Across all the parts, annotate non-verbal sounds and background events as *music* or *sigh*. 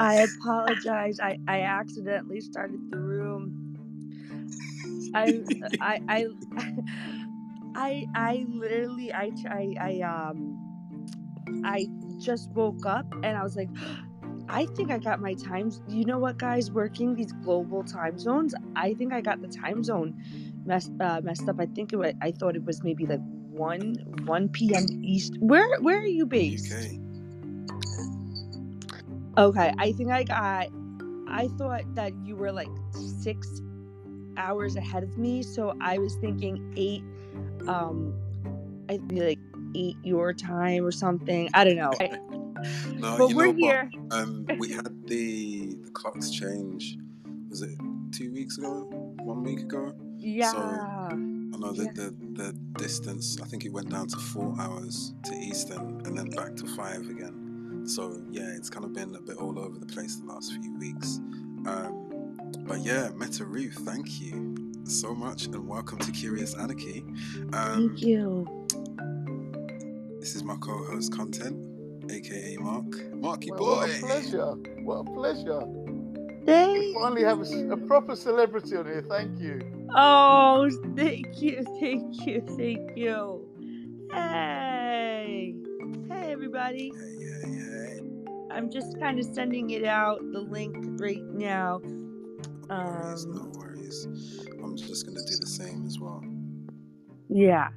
I *laughs* apologize. I, I accidentally started the room. I *laughs* I I I I literally I I I um I just woke up and I was like *gasps* I think I got my times. You know what, guys? Working these global time zones, I think I got the time zone messed uh, messed up. I think it was, I thought it was maybe like one one p.m. East. Where where are you based? UK. Okay, I think I got. I thought that you were like six hours ahead of me, so I was thinking eight. Um, I'd be like eight your time or something. I don't know. I, No, but you we're know here. what? Um, *laughs* we had the the clocks change. Was it two weeks ago? One week ago? Yeah. So, I know Yeah. the, the distance. I think it went down to four hours to Eastern, and then back to five again. So yeah, it's kind of been a bit all over the place the last few weeks. Um, but yeah, Meta Ruth, thank you so much, and welcome to Curious Anarchy. Um, Thank you. This is my co-host content, aka Mark. Marky Well, what a pleasure. What a pleasure. We Thank. finally have a proper celebrity on here. Thank you. Oh, thank you, thank you, thank you. Hey, hey, everybody. Hey, hey, hey. I'm just kind of sending it out, the link right now. No worries, Um, no worries. I'm just gonna do the same as well. yeah.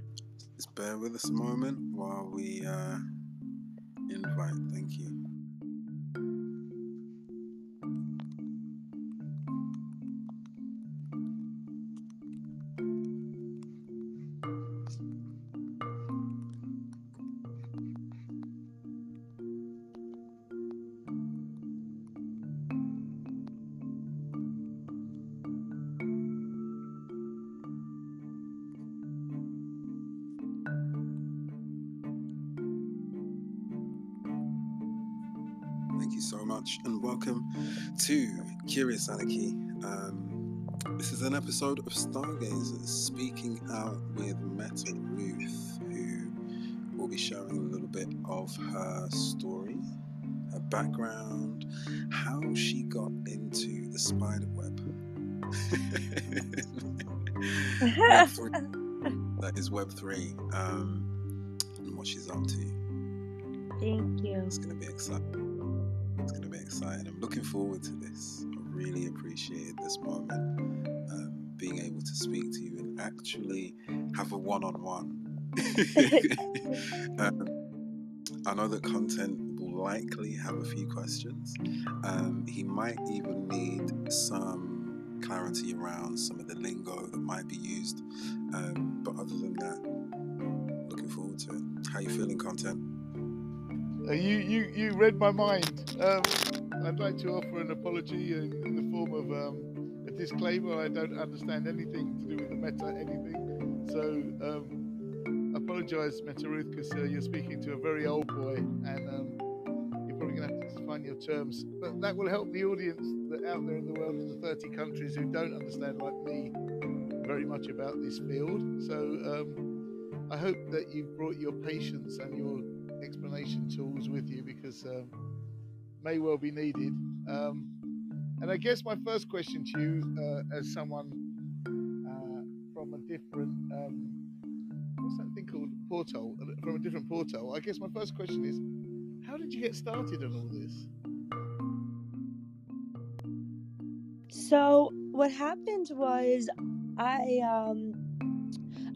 Just bear with us a moment while we uh, invite. Thank you to Curious Anarchy. Um, this is an episode of Stargazers speaking out with Meta Ruth, who will be sharing a little bit of her story, her background, how she got into the spider web. *laughs* That is Web three, um, and what she's up to. Thank you. It's going to be exciting. It's going to be exciting. I'm looking forward to this. I really appreciate this moment, um, being able to speak to you and actually have a one-on-one. *laughs* um, I know that content will likely have a few questions. Um, he might even need some clarity around some of the lingo that might be used. Um, but other than that, looking forward to it. How you feeling, content? Uh, you, you, you read my mind. Um, I'd like to offer an apology in, in the form of um, a disclaimer. I don't understand anything to do with the meta anything. So um, apologise, Meta Ruth, because uh, you're speaking to a very old boy, and um, you're probably going to have to define your terms. But that will help the audience that out there in the world in the 30 countries who don't understand, like me, very much about this field. So um, I hope that you've brought your patience and your explanation tools with you because um, may well be needed. Um, and I guess my first question to you, uh, as someone uh, from a different, um, what's that thing called? Portal, from a different portal. I guess my first question is, how did you get started on all this? So what happened was I um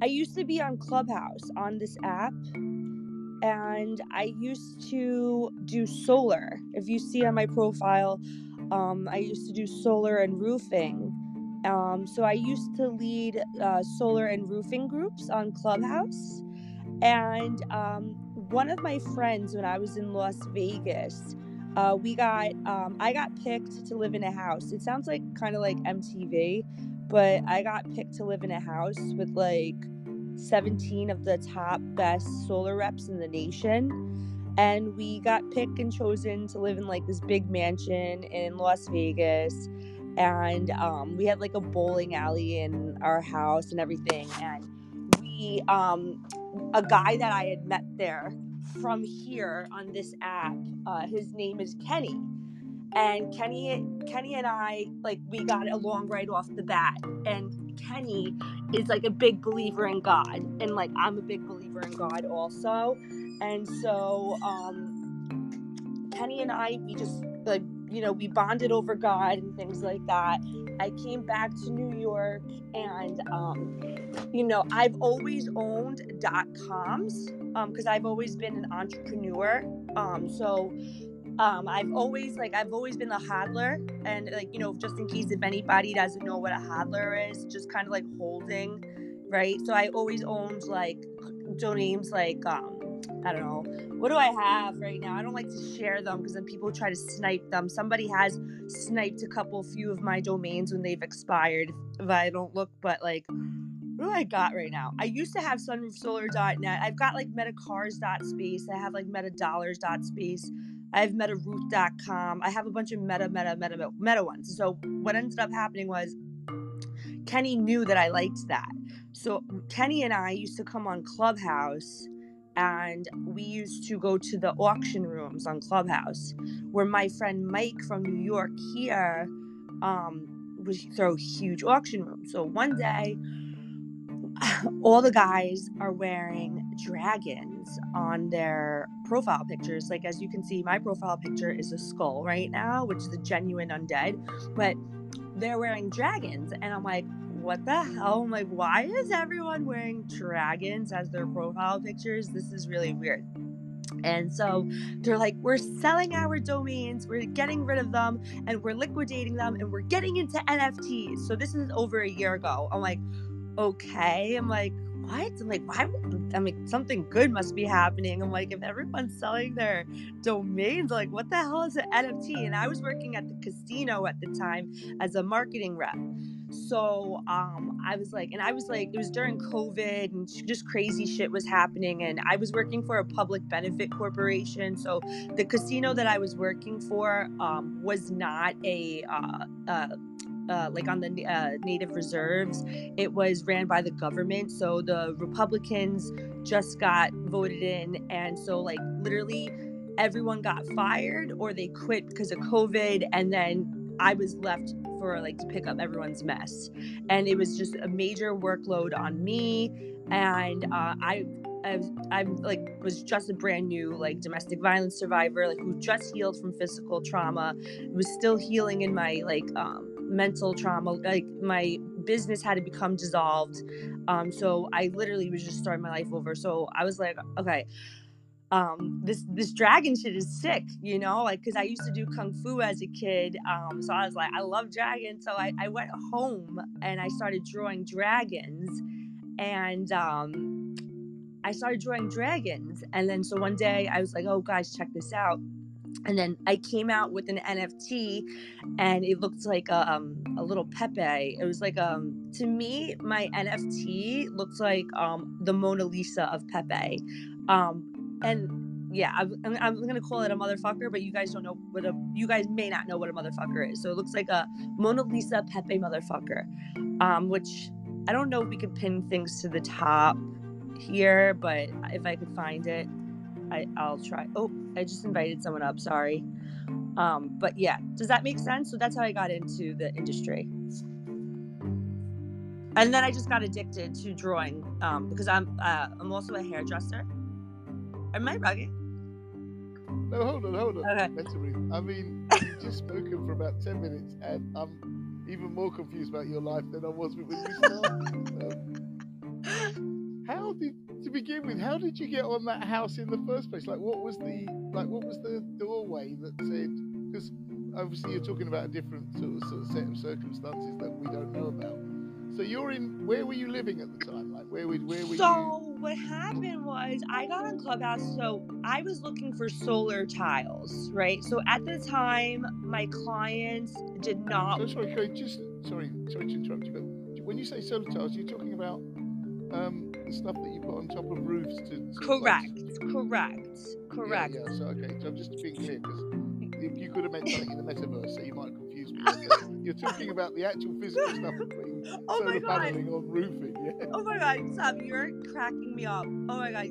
I used to be on Clubhouse on this app and I used to do solar. If you see on my profile, um I used to do solar and roofing. Um so I used to lead uh, solar and roofing groups on Clubhouse. And um one of my friends when I was in Las Vegas, uh, we got um, i got picked to live in a house it sounds like kind of like mtv but i got picked to live in a house with like 17 of the top best solar reps in the nation and we got picked and chosen to live in like this big mansion in las vegas and um, we had like a bowling alley in our house and everything and we um, a guy that i had met there from here on this app. Uh, his name is Kenny. and Kenny Kenny and I like we got along right off the bat and Kenny is like a big believer in God and like I'm a big believer in God also. And so um Kenny and I we just like you know we bonded over God and things like that. I came back to New York and um you know I've always owned dot coms um because I've always been an entrepreneur. Um so um, I've always like I've always been a hodler, and like you know, just in case if anybody doesn't know what a hodler is, just kind of like holding, right? So I always owned like domains like um, I don't know, what do I have right now? I don't like to share them because then people try to snipe them. Somebody has sniped a couple few of my domains when they've expired if I don't look, but like what do I got right now? I used to have sunroofsolar.net. I've got like metacars.space. I have like metadollars.space. I have metaroot.com. I have a bunch of meta, meta, meta, meta ones. So what ended up happening was Kenny knew that I liked that. So Kenny and I used to come on Clubhouse and we used to go to the auction rooms on Clubhouse where my friend Mike from New York here um, would throw huge auction rooms. So one day, *sighs* all the guys are wearing dragons on their profile pictures. Like, as you can see, my profile picture is a skull right now, which is a genuine undead, but they're wearing dragons. And I'm like, what the hell? I'm like, why is everyone wearing dragons as their profile pictures? This is really weird. And so they're like, we're selling our domains, we're getting rid of them, and we're liquidating them, and we're getting into NFTs. So this is over a year ago. I'm like, okay. I'm like, what? I'm like, why? I mean, something good must be happening. I'm like, if everyone's selling their domains, like, what the hell is an NFT? And I was working at the casino at the time as a marketing rep. So um, I was like, and I was like, it was during COVID and just crazy shit was happening. And I was working for a public benefit corporation. So the casino that I was working for um, was not a, uh, uh, uh, like on the uh, native reserves, it was ran by the government. So the Republicans just got voted in, and so like literally everyone got fired or they quit because of COVID, and then I was left for like to pick up everyone's mess, and it was just a major workload on me, and uh, I I, like was just a brand new like domestic violence survivor like who just healed from physical trauma was still healing in my like um mental trauma like my business had to become dissolved. Um so i literally was just starting my life over. So i was like okay um this this dragon shit is sick you know like because i used to do kung fu as a kid um so i was like i love dragons. So I, I went home and i started drawing dragons and um i started drawing dragons. And then so one day i was like oh guys check this out and then I came out with an NFT, and it looked like a, um, a little Pepe. It was like um to me, my NFT looks like um the Mona Lisa of Pepe, um and yeah, I'm, I'm gonna call it a motherfucker, but you guys don't know what a you guys may not know what a motherfucker is. So it looks like a Mona Lisa Pepe motherfucker, um which I don't know if we could pin things to the top here, but if I could find it. I, I'll try. Oh, I just invited someone up. Sorry. Um, but yeah, does that make sense? So that's how I got into the industry. And then I just got addicted to drawing um, because I'm uh, I'm also a hairdresser. Am I bugging? No, hold on, hold on. Okay. Mentally. I mean, you've just spoken for about 10 minutes, and I'm even more confused about your life than I was when you started. *laughs* How did to begin with, how did you get on that house in the first place? Like, what was the like? What was the doorway that said? Because obviously you're talking about a different sort of, sort of set of circumstances that we don't know about. So you're in. Where were you living at the time? Like, where were where were so you? what happened was I got on Clubhouse. So I was looking for solar tiles, right? So at the time, my clients did not. So sorry, just sorry, sorry to interrupt you, but when you say solar tiles, you're talking about um, the stuff that you put on top of roofs to. like- Correct, correct, correct. Yeah, yeah, so okay, so I'm just being clear because you, you could have meant something in the metaverse, so you might confuse me. *laughs* You're talking about the actual physical stuff of putting *laughs* Oh my solar God. paneling on roofing. Yeah. Oh my god, Sam, you're cracking me up. Oh my god,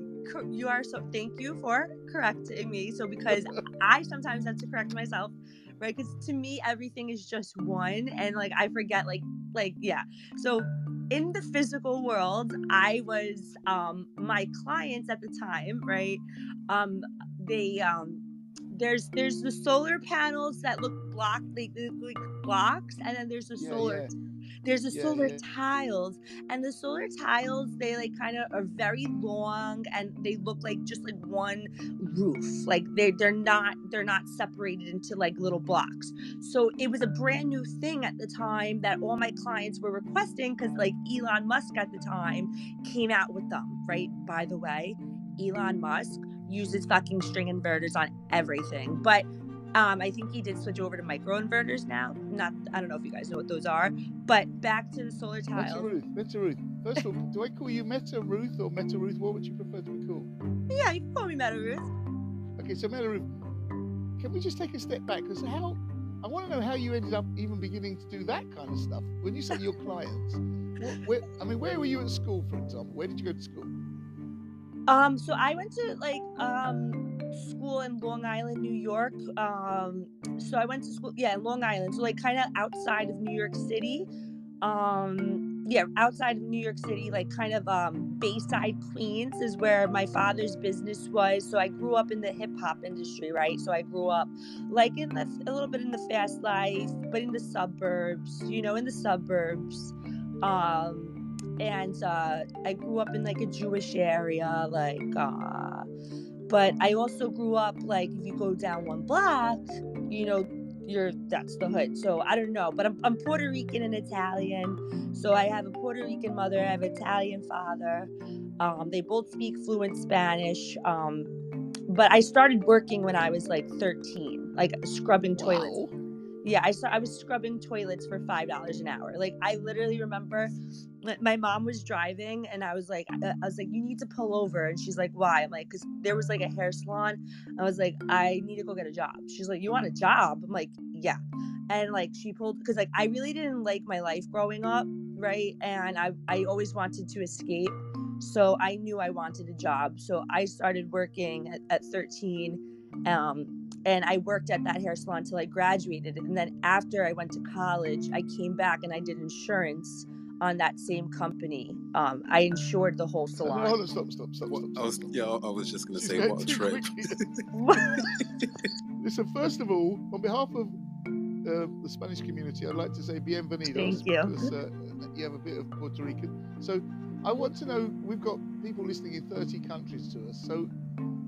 you are so. Thank you for correcting me. So because *laughs* I sometimes have to correct myself, right? Because to me, everything is just one, and like I forget, like, like yeah. So in the physical world, I was um my clients at the time, right? Um, they um there's there's the solar panels that look block they look like blocks and then there's the Yeah, solar yeah. There's mm, the Yeah, solar yeah. tiles and the solar tiles they like kind of are very long and they look like just like one roof like they they're not they're not separated into like little blocks so it was a brand new thing at the time that all my clients were requesting because like elon musk at the time came out with them right by the way elon musk uses fucking string inverters on everything but um, I think he did switch over to microinverters now. Not, I don't know if you guys know what those are, but back to the solar tiles. Meta. Ruth, Meta Ruth. First of all, do I call you Meta Ruth or Meta Ruth? What would you prefer to be called? Yeah, you can call me Meta Ruth. Okay, so Meta Ruth, can we just take a step back? Because how, I want to know how you ended up even beginning to do that kind of stuff. When you say your *laughs* clients, what, where, I mean, where were you at school, for example? Where did you go to school? Um, so I went to like um school in Long Island, New York. Um, so I went to school, yeah, Long Island. So like kind of outside of New York City. Um, yeah, outside of New York City, like kind of um Bayside, Queens is where my father's business was. So I grew up in the hip hop industry, right? So I grew up like in the a little bit in the fast life, but in the suburbs, you know, in the suburbs. Um and uh, I grew up in like a Jewish area, like, uh, but I also grew up like if you go down one block, you know, you're that's the hood. So I don't know, but I'm, I'm Puerto Rican and Italian, so I have a Puerto Rican mother, I have an Italian father. Um, they both speak fluent Spanish. Um, but I started working when I was like 13, like scrubbing toilets. Wow. Yeah, I saw I was scrubbing toilets for five dollars an hour. Like I literally remember my mom was driving and I was like I I was like you need to pull over and she's like why? I'm like cuz there was like a hair salon. I was like I need to go get a job. She's like you want a job? I'm like yeah. And like she pulled cuz like I really didn't like my life growing up, right? And I I always wanted to escape. So I knew I wanted a job. So I started working at, at 13 um and I worked at that hair salon till I graduated. And then after I went to college, I came back and I did insurance on that same company. Um, I insured the whole No, salon. hold on, stop, stop, stop, What, stop. I was yeah, I was just gonna say what a trip. quickly. *laughs* Listen, first of all, on behalf of uh, the Spanish community, I'd like to say bienvenidos. Thank you. Because uh, you have a bit of Puerto Rican. So I want to know, we've got people listening in 30 countries to us. So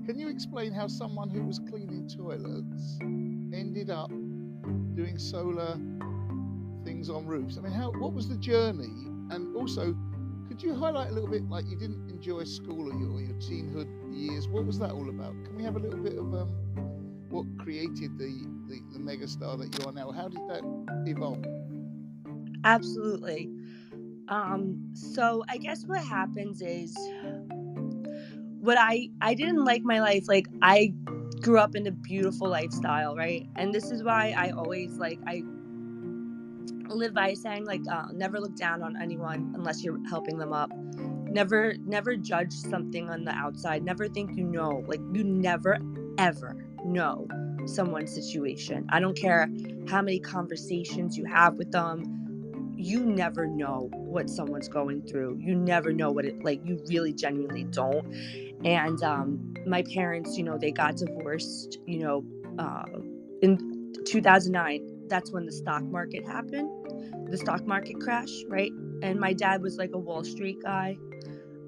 can you explain how someone who was cleaning toilets ended up doing solar things on roofs? I mean, how what was the journey? And also, could you highlight a little bit, like you didn't enjoy school or your, your teenhood years? What was that all about? Can we have a little bit of um, what created the, the, the megastar that you are now? How did that evolve? Absolutely. Um, so I guess what happens is what I I didn't like my life. Like I grew up in a beautiful lifestyle, right? And this is why I always like I live by saying like uh, never look down on anyone unless you're helping them up. Never never judge something on the outside. Never think you know. Like you never ever know someone's situation. I don't care how many conversations you have with them you never know what someone's going through. You never know what it like you really genuinely don't. And um my parents, you know, they got divorced, you know, uh in 2009. That's when the stock market happened. The stock market crash, right? And my dad was like a Wall Street guy.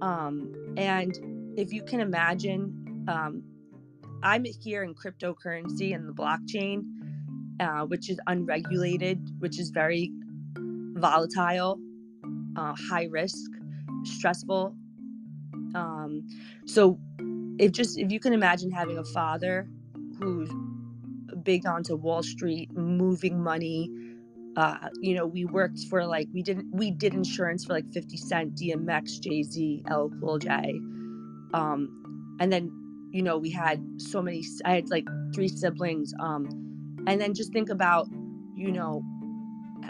Um and if you can imagine um I'm here in cryptocurrency and the blockchain uh, which is unregulated, which is very volatile, uh, high risk, stressful. Um, so, if just if you can imagine having a father who's big onto Wall Street, moving money. Uh, you know, we worked for like we didn't we did insurance for like Fifty Cent, DMX, Jay Z, LL Cool J, um, and then you know we had so many. I had like three siblings, um, and then just think about you know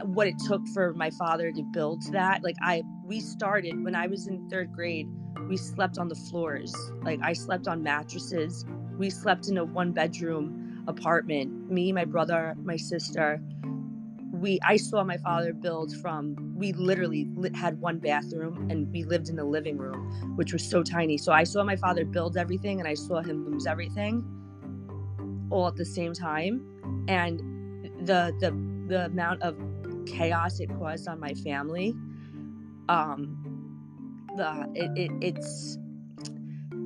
what it took for my father to build that like i we started when i was in third grade we slept on the floors like i slept on mattresses we slept in a one bedroom apartment. Me, my brother, my sister. We I saw my father build from we literally li- had one bathroom and we lived in the living room, which was so tiny. So I saw my father build everything and I saw him lose everything all at the same time. And the the the amount of chaos it caused on my family um the it, it it's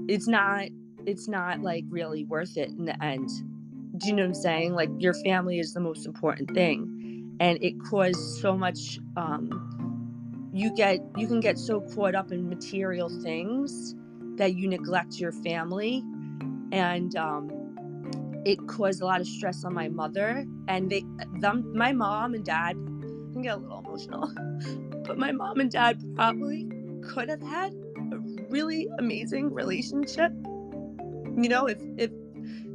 it's not it's not like really worth it in the end do you know what i'm saying like your family is the most important thing and it caused so much um you get you can get so caught up in material things that you neglect your family. And um it caused a lot of stress on my mother and they them my mom and dad can get a little emotional *laughs* but my mom and dad probably could have had a really amazing relationship. You know if if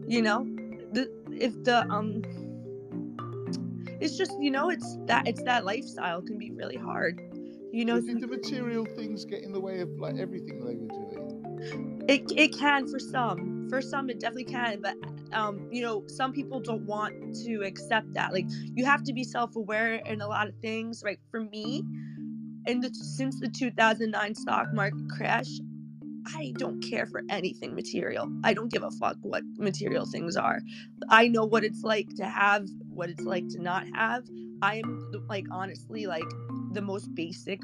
you know the if the um it's just you know it's that it's that lifestyle can be really hard you know the material things get in the way of like everything they were doing? it, it can for some for some it definitely can but um you know some people don't want to accept that like you have to be self-aware in a lot of things right for me in the since the 2009 stock market crash i don't care for anything material i don't give a fuck what material things are i know what it's like to have what it's like to not have i am like honestly like the most basic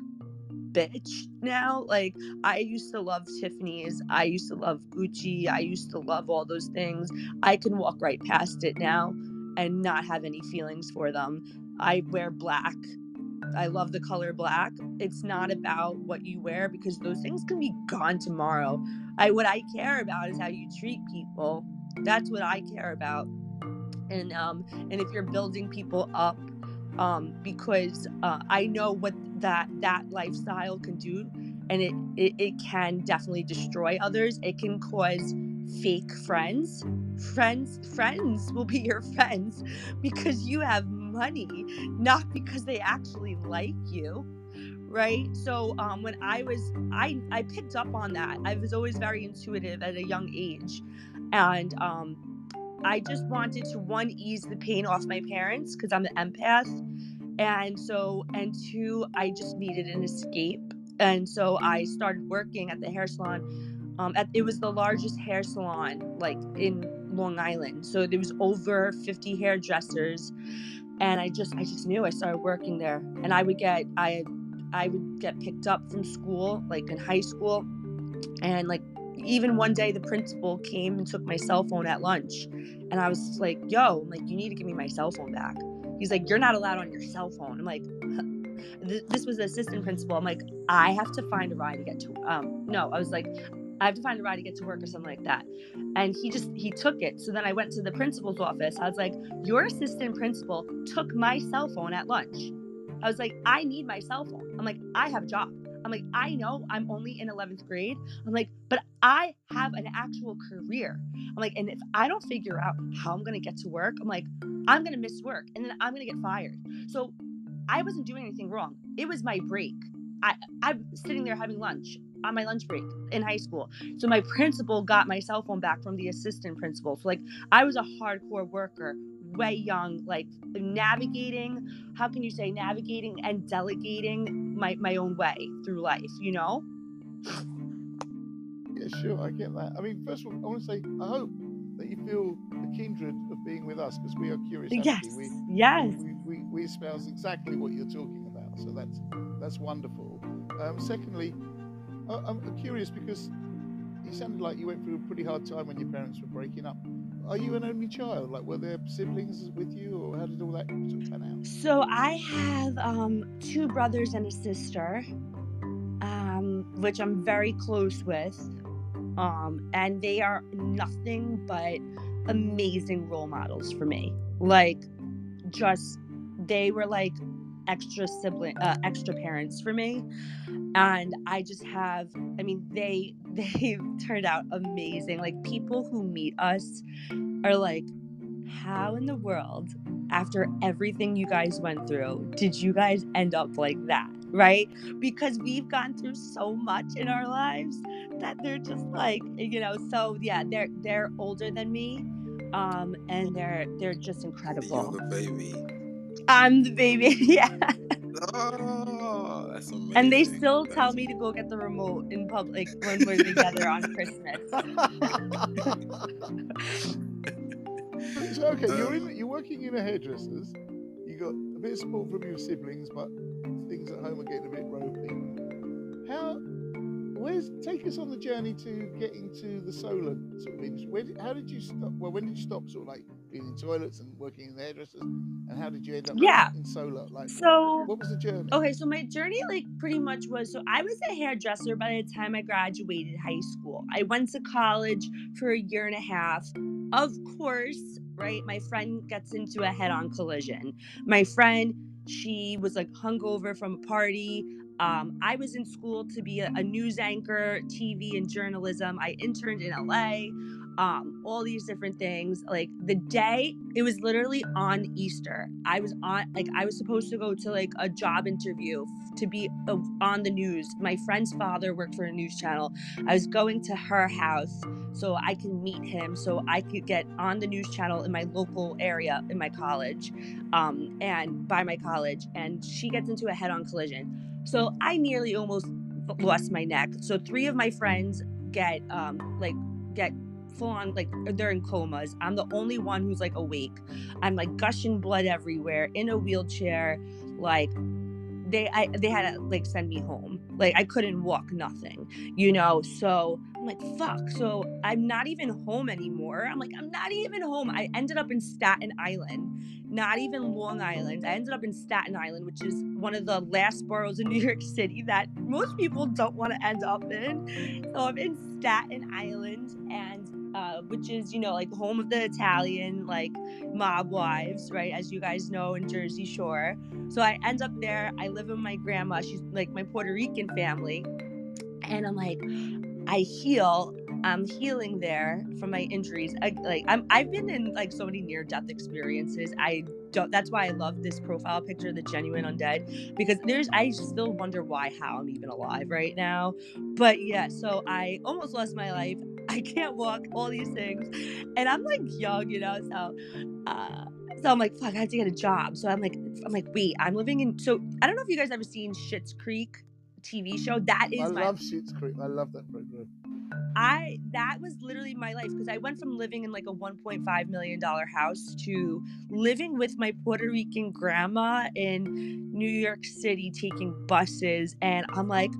bitch now. Like I used to love Tiffany's, I used to love Gucci, I used to love all those things. I can walk right past it now and not have any feelings for them. I wear black. I love the color black. It's not about what you wear because those things can be gone tomorrow. I what I care about is how you treat people. That's what I care about. And um and if you're building people up um because uh, I know what that that lifestyle can do and it, it it can definitely destroy others it can cause fake friends friends friends will be your *laughs* friends because you have money not because they actually like you right? So um when i was i i picked up on that. I was always very intuitive at a young age and um i just wanted to one ease the pain off my parents because i'm an empath and so and two i just needed an escape and so i started working at the hair salon um, at, it was the largest hair salon like in long island. So there was over 50 hairdressers and i just i just knew i started working there and i would get i i would get picked up from school like in high school and like even one day the principal came and took my cell phone at lunch and i was like yo I'm like you need to give me my cell phone back He's like, you're not allowed on your cell phone. I'm like, *laughs* this was the assistant principal. I'm like, I have to find a ride to get to. Um, no, I was like, I have to find a ride to get to work or something like that. And he just he took it. So then I went to the principal's office. I was like, your assistant principal took my cell phone at lunch. I was like, I need my cell phone. I'm like, I have a job. I'm like, I know I'm only in 11th grade. I'm like, but I have an actual career. I'm like, and if I don't figure out how I'm going to get to work, I'm like, I'm going to miss work and then I'm going to get fired. So I wasn't doing anything wrong. It was my break. I, I'm sitting there having lunch on my lunch break in high school. So my principal got my cell phone back from the assistant principal. So like I was a hardcore worker, way young, like navigating, how can you say navigating and delegating my, my own way through life, you know? Yeah, sure, I get that. I mean, first of all, I want to say I hope that you feel the kindred of being with us because we are curious. Yes. We, yes. We, we, we espouse exactly what you're talking about. So that's that's wonderful. Um, secondly, I'm curious because you sounded like you went through a pretty hard time when your parents were breaking up. Are you an only child? Like, were there siblings with you, or how did all that sort of pan out? So I have um, two brothers and a sister, um, which I'm very close with, um, and they are nothing but amazing role models for me. Like, just they were like extra sibling, uh, extra parents for me, and I just have. I mean, they *laughs* they turned out amazing. Like people who meet us are like, how in the world, after everything you guys went through, did you guys end up like that? Right? Because we've gone through so much in our lives that they're just like, you know, so yeah, they're they're older than me. Um, and they're they're just incredible. the baby. I'm the baby, *laughs* yeah. Oh, that's amazing. And they still That's tell me to go get the remote in public when we're *laughs* together on Christmas. *laughs* so okay, you're in, you're working in a hairdresser's. You got a bit of support from your siblings, but things at home are getting a bit ropey. How? Where's take us on the journey to getting to the solar sort of industry? Where did, how did you stop? Well, when did you stop sort of like being in toilets and working in hairdressers? And how did you end up Yeah. in solar? Like, So what was the journey? Okay, so my journey, like, pretty much was so I was a hairdresser by the time I graduated high school. I went to college for a year and a half. Of course, right, my friend gets into a head on collision. My friend, she was like hungover from a party. Um, I was in school to be a, a news anchor, TV and journalism. I interned in LA, um, all these different things. Like the day, it was literally on Easter. I was on, like, I was supposed to go to like a job interview to be uh, on the news. My friend's father worked for a news channel. I was going to her house so I can meet him, so I could get on the news channel in my local area in my college, um, and by my college. And she gets into a head-on collision. So I nearly almost lost my neck. So three of my friends get um like get full on like they're in comas. I'm the only one who's like awake. I'm like gushing blood everywhere in a wheelchair. Like they I they had to like send me home. Like I couldn't walk nothing, you know. So I'm like fuck. So I'm not even home anymore. I'm like I'm not even home. I ended up in Staten Island, not even Long Island. I ended up in Staten Island, which is one of the last boroughs in New York City that most people don't want to end up in. So I'm in Staten Island and uh, which is you know like home of the Italian like mob wives, right? As you guys know in Jersey Shore. So I end up there. I live with my grandma. She's like my Puerto Rican family, and I'm like, I heal. I'm healing there from my injuries. I, like I'm, I've been in like so many near death experiences. I don't. That's why I love this profile picture, the genuine undead, because there's. I still wonder why, how I'm even alive right now. But yeah, so I almost lost my life. *laughs* I can't walk. All these things, and I'm like young, you know. So, uh, so I'm like, fuck, I have to get a job. So I'm like, I'm like, wait, I'm living in. So I don't know if you guys ever seen Schitt's Creek TV show. That is my. I my love Schitt's Creek. I love that program. I that was literally my life because I went from living in like a 1.5 million dollar house to living with my Puerto Rican grandma in New York City taking buses and I'm like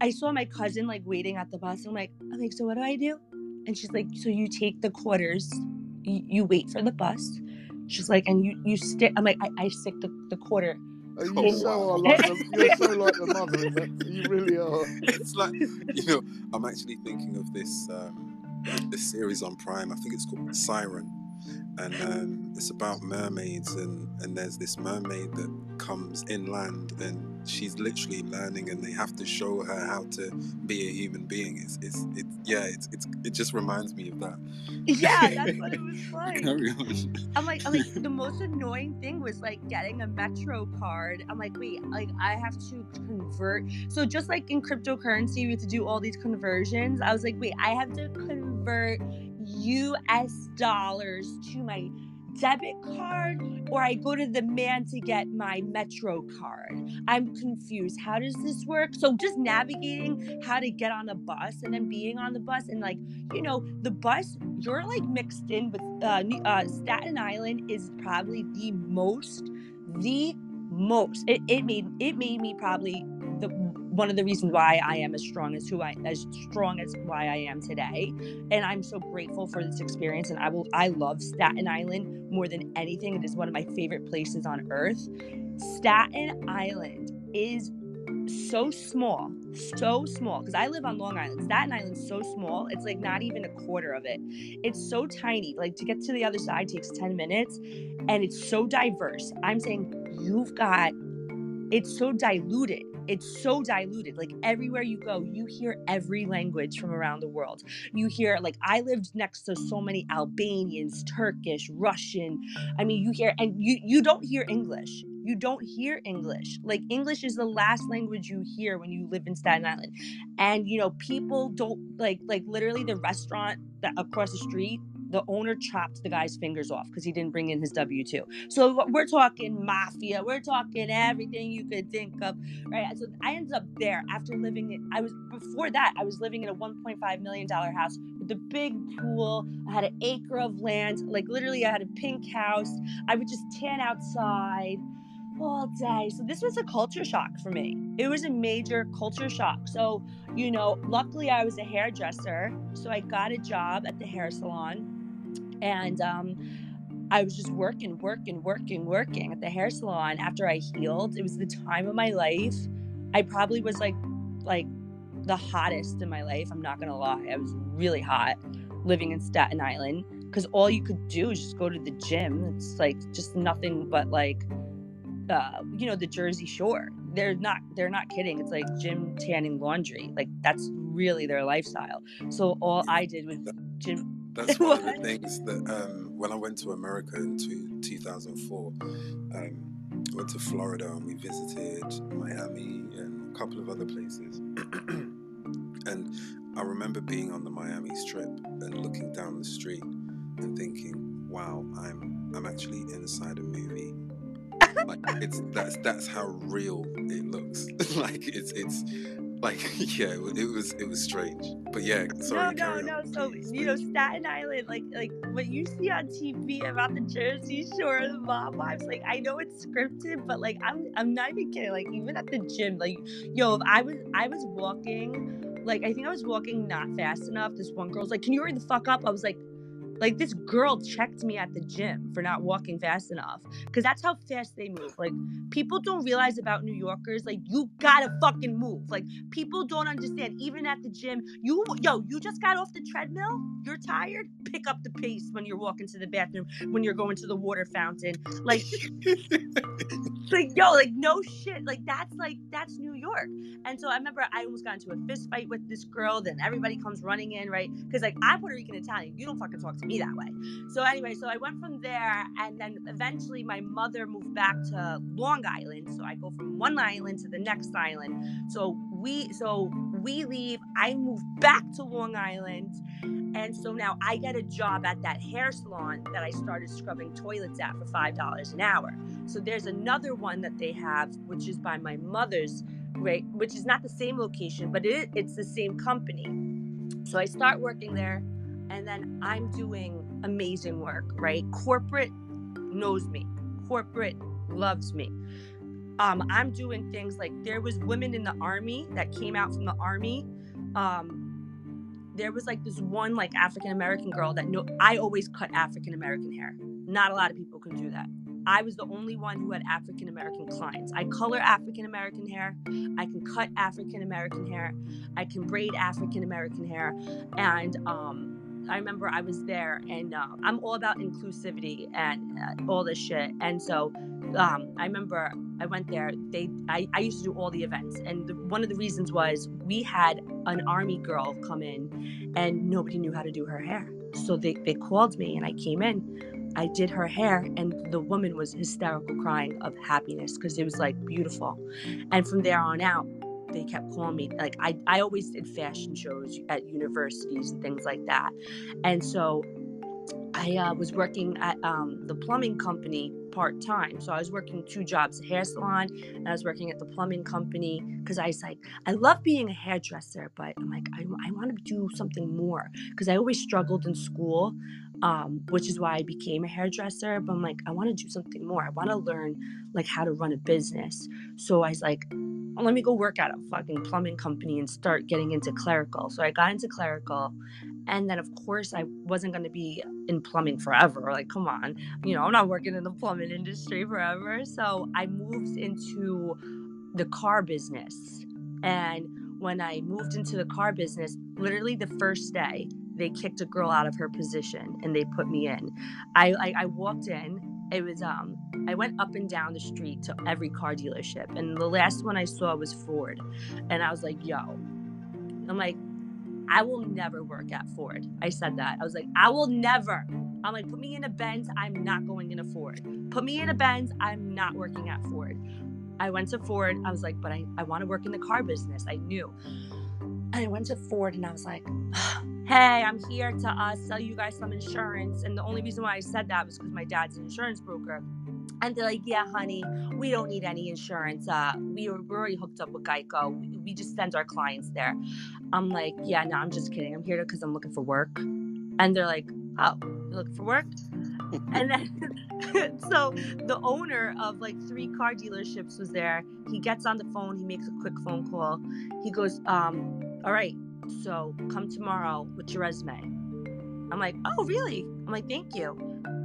I saw my cousin like waiting at the bus. I'm like I'm like so what do I do? And she's like so you take the quarters, you, you wait for the bus. She's like and you you stick I'm like I, I stick the, the quarter Oh, you Oh, so wow. are like the, you're so like the mother in that. You really are. it's like you know i'm actually thinking of this um this series on prime i think it's called siren and um it's about mermaids and and there's this mermaid that comes inland and she's literally learning and they have to show her how to be a human being it's it's, it's yeah it's, it's it just reminds me of that Yeah, *laughs* that's what it was like. I'm like, I'm like, the *laughs* most annoying thing was like getting a Metro card. I'm like, wait, like I have to convert. So just like in cryptocurrency, we have to do all these conversions. I was like, wait, I have to convert U.S. dollars to my debit card, or I go to the man to get my Metro card. I'm confused. How does this work? So just navigating how to get on a bus and then being on the bus and like you know the bus you're like mixed in with uh, uh Staten Island is probably the most the most it, it made it made me probably the one of the reasons why I am as strong as who I as strong as why I am today and I'm so grateful for this experience and I will I love Staten Island more than anything it is one of my favorite places on earth Staten Island is so small, so small. Because I live on Long Island. Staten Island's so small. It's like not even a quarter of it. It's so tiny. Like to get to the other side takes 10 minutes. And it's so diverse. I'm saying you've got it's so diluted. It's so diluted. Like everywhere you go, you hear every language from around the world. You hear like I lived next to so many Albanians, Turkish, Russian. I mean, you hear and you you don't hear English. You don't hear English. Like English is the last language you hear when you live in Staten Island. And you know, people don't like like literally the restaurant that across the street the owner chopped the guy's fingers off because he didn't bring in his W 2. So we're talking mafia, we're talking everything you could think of, right? So I ended up there after living in, I was, before that, I was living in a $1.5 million house with a big pool. I had an acre of land, like literally, I had a pink house. I would just tan outside all day. So this was a culture shock for me. It was a major culture shock. So, you know, luckily I was a hairdresser, so I got a job at the hair salon and um, I was just working, working, working, working at the hair salon after I healed. It was the time of my life. I probably was like, like the hottest in my life. I'm not gonna lie. I was really hot living in Staten Island because all you could do is just go to the gym. It's like just nothing but like, uh, you know, the Jersey Shore. They're not. They're not kidding. It's like gym, tanning, laundry. Like that's really their lifestyle. So all I did was gym that's *laughs* one of the things that um, when I went to America in two, 2004, um, went to Florida and we visited Miami and a couple of other places. *clears throat* and I remember being on the Miami Strip and looking down the street and thinking, "Wow, I'm I'm actually inside a movie." like it's that's that's how real it looks. *laughs* like it's it's like *laughs* yeah it was it was strange. But yeah sorry no no no on, so please, you know staten island like like what you see on tv about the jersey shore the mob wives like i know it's scripted but like i'm i'm not even kidding like even at the gym like yo if i was i was walking like i think i was walking not fast enough this one girl's like can you hurry the fuck up? I was like like this girl checked me at the gym for not walking fast enough because that's how fast they move. Like people don't realize about New Yorkers. Like you gotta fucking move. Like people don't understand. Even at the gym, you yo, you just got off the treadmill. You're tired. Pick up the pace when you're walking to the bathroom. When you're going to the water fountain. Like, *laughs* *laughs* like yo, like no shit. Like that's like that's New York. And so I remember I almost got into a fist fight with this girl. Then everybody comes running in, right? Because like I'm Puerto Rican Italian. You don't fucking talk to me that way. So anyway, so I went from there, and then eventually my mother moved back to Long Island. So I go from one island to the next island. So we so we leave. I move back to Long Island, and so now I get a job at that hair salon that I started scrubbing toilets at for five dollars an hour. So there's another one that they have, which is by my mother's, right? Which is not the same location, but it, it's the same company. So I start working there and then I'm doing amazing work, right? Corporate knows me. Corporate loves me. Um, I'm doing things like there was women in the army that came out from the army. Um, there was like this one like African American girl that no I always cut African American hair. Not a lot of people can do that. I was the only one who had African American clients. I color African American hair. I can cut African American hair. I can braid African American hair. And um, I remember I was there, and uh, I'm all about inclusivity and uh, all this shit. And so um, I remember I went there. They I, I used to do all the events, and the, one of the reasons was we had an army girl come in, and nobody knew how to do her hair. So they they called me, and I came in. I did her hair, and the woman was hysterical, crying of happiness because it was like beautiful. And from there on out, they kept calling me like I, I always did fashion shows at universities and things like that and so i uh, was working at um, the plumbing company part-time so i was working two jobs a hair salon and i was working at the plumbing company because i was like i love being a hairdresser but i'm like i, I want to do something more because i always struggled in school um, which is why I became a hairdresser. But I'm like, I want to do something more. I want to learn like how to run a business. So I was like, let me go work at a fucking plumbing company and start getting into clerical. So I got into clerical. And then, of course, I wasn't going to be in plumbing forever. Like, come on. You know, I'm not working in the plumbing industry forever. So I moved into the car business. And when I moved into the car business, literally the first day, they kicked a girl out of her position and they put me in. I, I, I walked in it was um I went up and down the street to every car dealership and the last one I saw was Ford and I was like yo I'm like I will never work at Ford. I said that. I was like I will never. I'm like put me in a Benz I'm not going in a Ford. Put me in a Benz I'm not working at Ford. I went to Ford. I was like but I, I want to work in the car business. I knew. And I went to Ford and I was like *sighs* hey, I'm here to uh, sell you guys some insurance. And the only reason why I said that was because my dad's an insurance broker. And they're like, yeah, honey, we don't need any insurance. Uh, we were, we're already hooked up with Geico. We, we just send our clients there. I'm like, yeah, no, I'm just kidding. I'm here because I'm looking for work. And they're like, oh, you're looking for work? *laughs* and then *laughs* so the owner of like three car dealerships was there he gets on the phone he makes a quick phone call he goes um all right so come tomorrow with your resume i'm like oh really i'm like thank you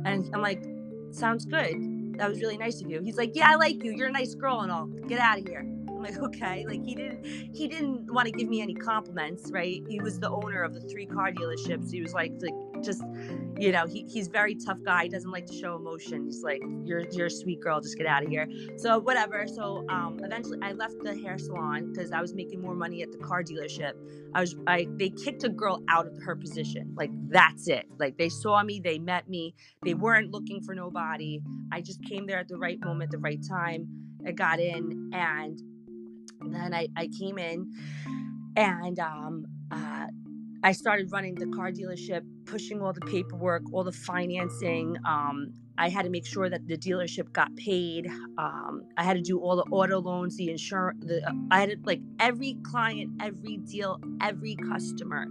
and i'm like sounds good that was really nice of you. He's like yeah i like you. You're a nice girl and all. Get out of here. I'm like okay. Like he didn't he didn't want to give me any compliments right? He was the owner of the three car dealerships. He was like like just you know he, he's very tough guy he doesn't like to show emotion he's like you're you're a sweet girl just get out of here. So whatever so um eventually i left the hair salon because i was making more money at the car dealership. I was i they kicked a girl out of her position like that's it. Like they saw me they met me they weren't looking for nobody. I just came there at the right moment the right time i got in and then i i came in and um uh I started running the car dealership, pushing all the paperwork, all the financing. Um, I had to make sure that the dealership got paid. Um, I had to do all the auto loans, the insurance. The, uh, I had to, like every client, every deal, every customer.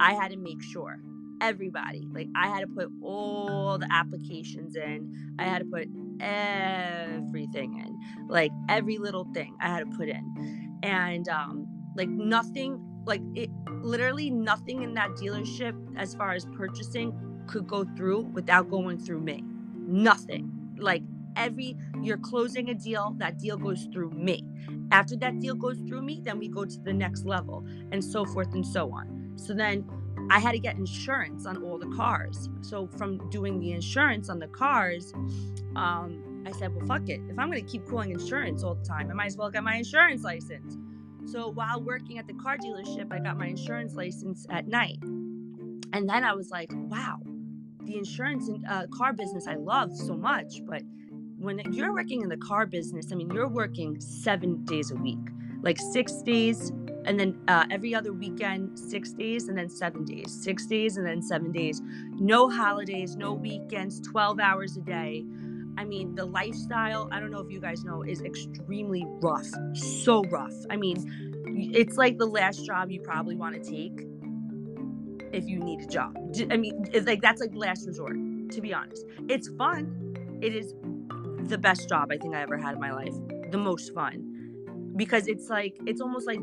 I had to make sure everybody. Like I had to put all the applications in. I had to put everything in, like every little thing I had to put in, and um, like nothing like it literally nothing in that dealership as far as purchasing could go through without going through me. Nothing. Like every you're closing a deal that deal goes through me. After that deal goes through me then we go to the next level and so forth and so on. So then i had to get insurance on all the cars. So from doing the insurance on the cars um, i said well fuck it. If i'm going to keep calling insurance all the time i might as well get my insurance license so while working at the car dealership, I got my insurance license at night. And then I was like, wow, the insurance and uh, car business I love so much. But when you're working in the car business, I mean, you're working seven days a week, like six days, and then uh, every other weekend, six days, and then seven days, six days, and then seven days. No holidays, no weekends, 12 hours a day. I mean, the lifestyle, I don't know if you guys know, is extremely rough. So rough. I mean, it's like the last job you probably want to take if you need a job. I mean, it's like that's like the last resort, to be honest. It's fun. It is the best job I think I ever had in my life. The most fun. Because it's like, it's almost like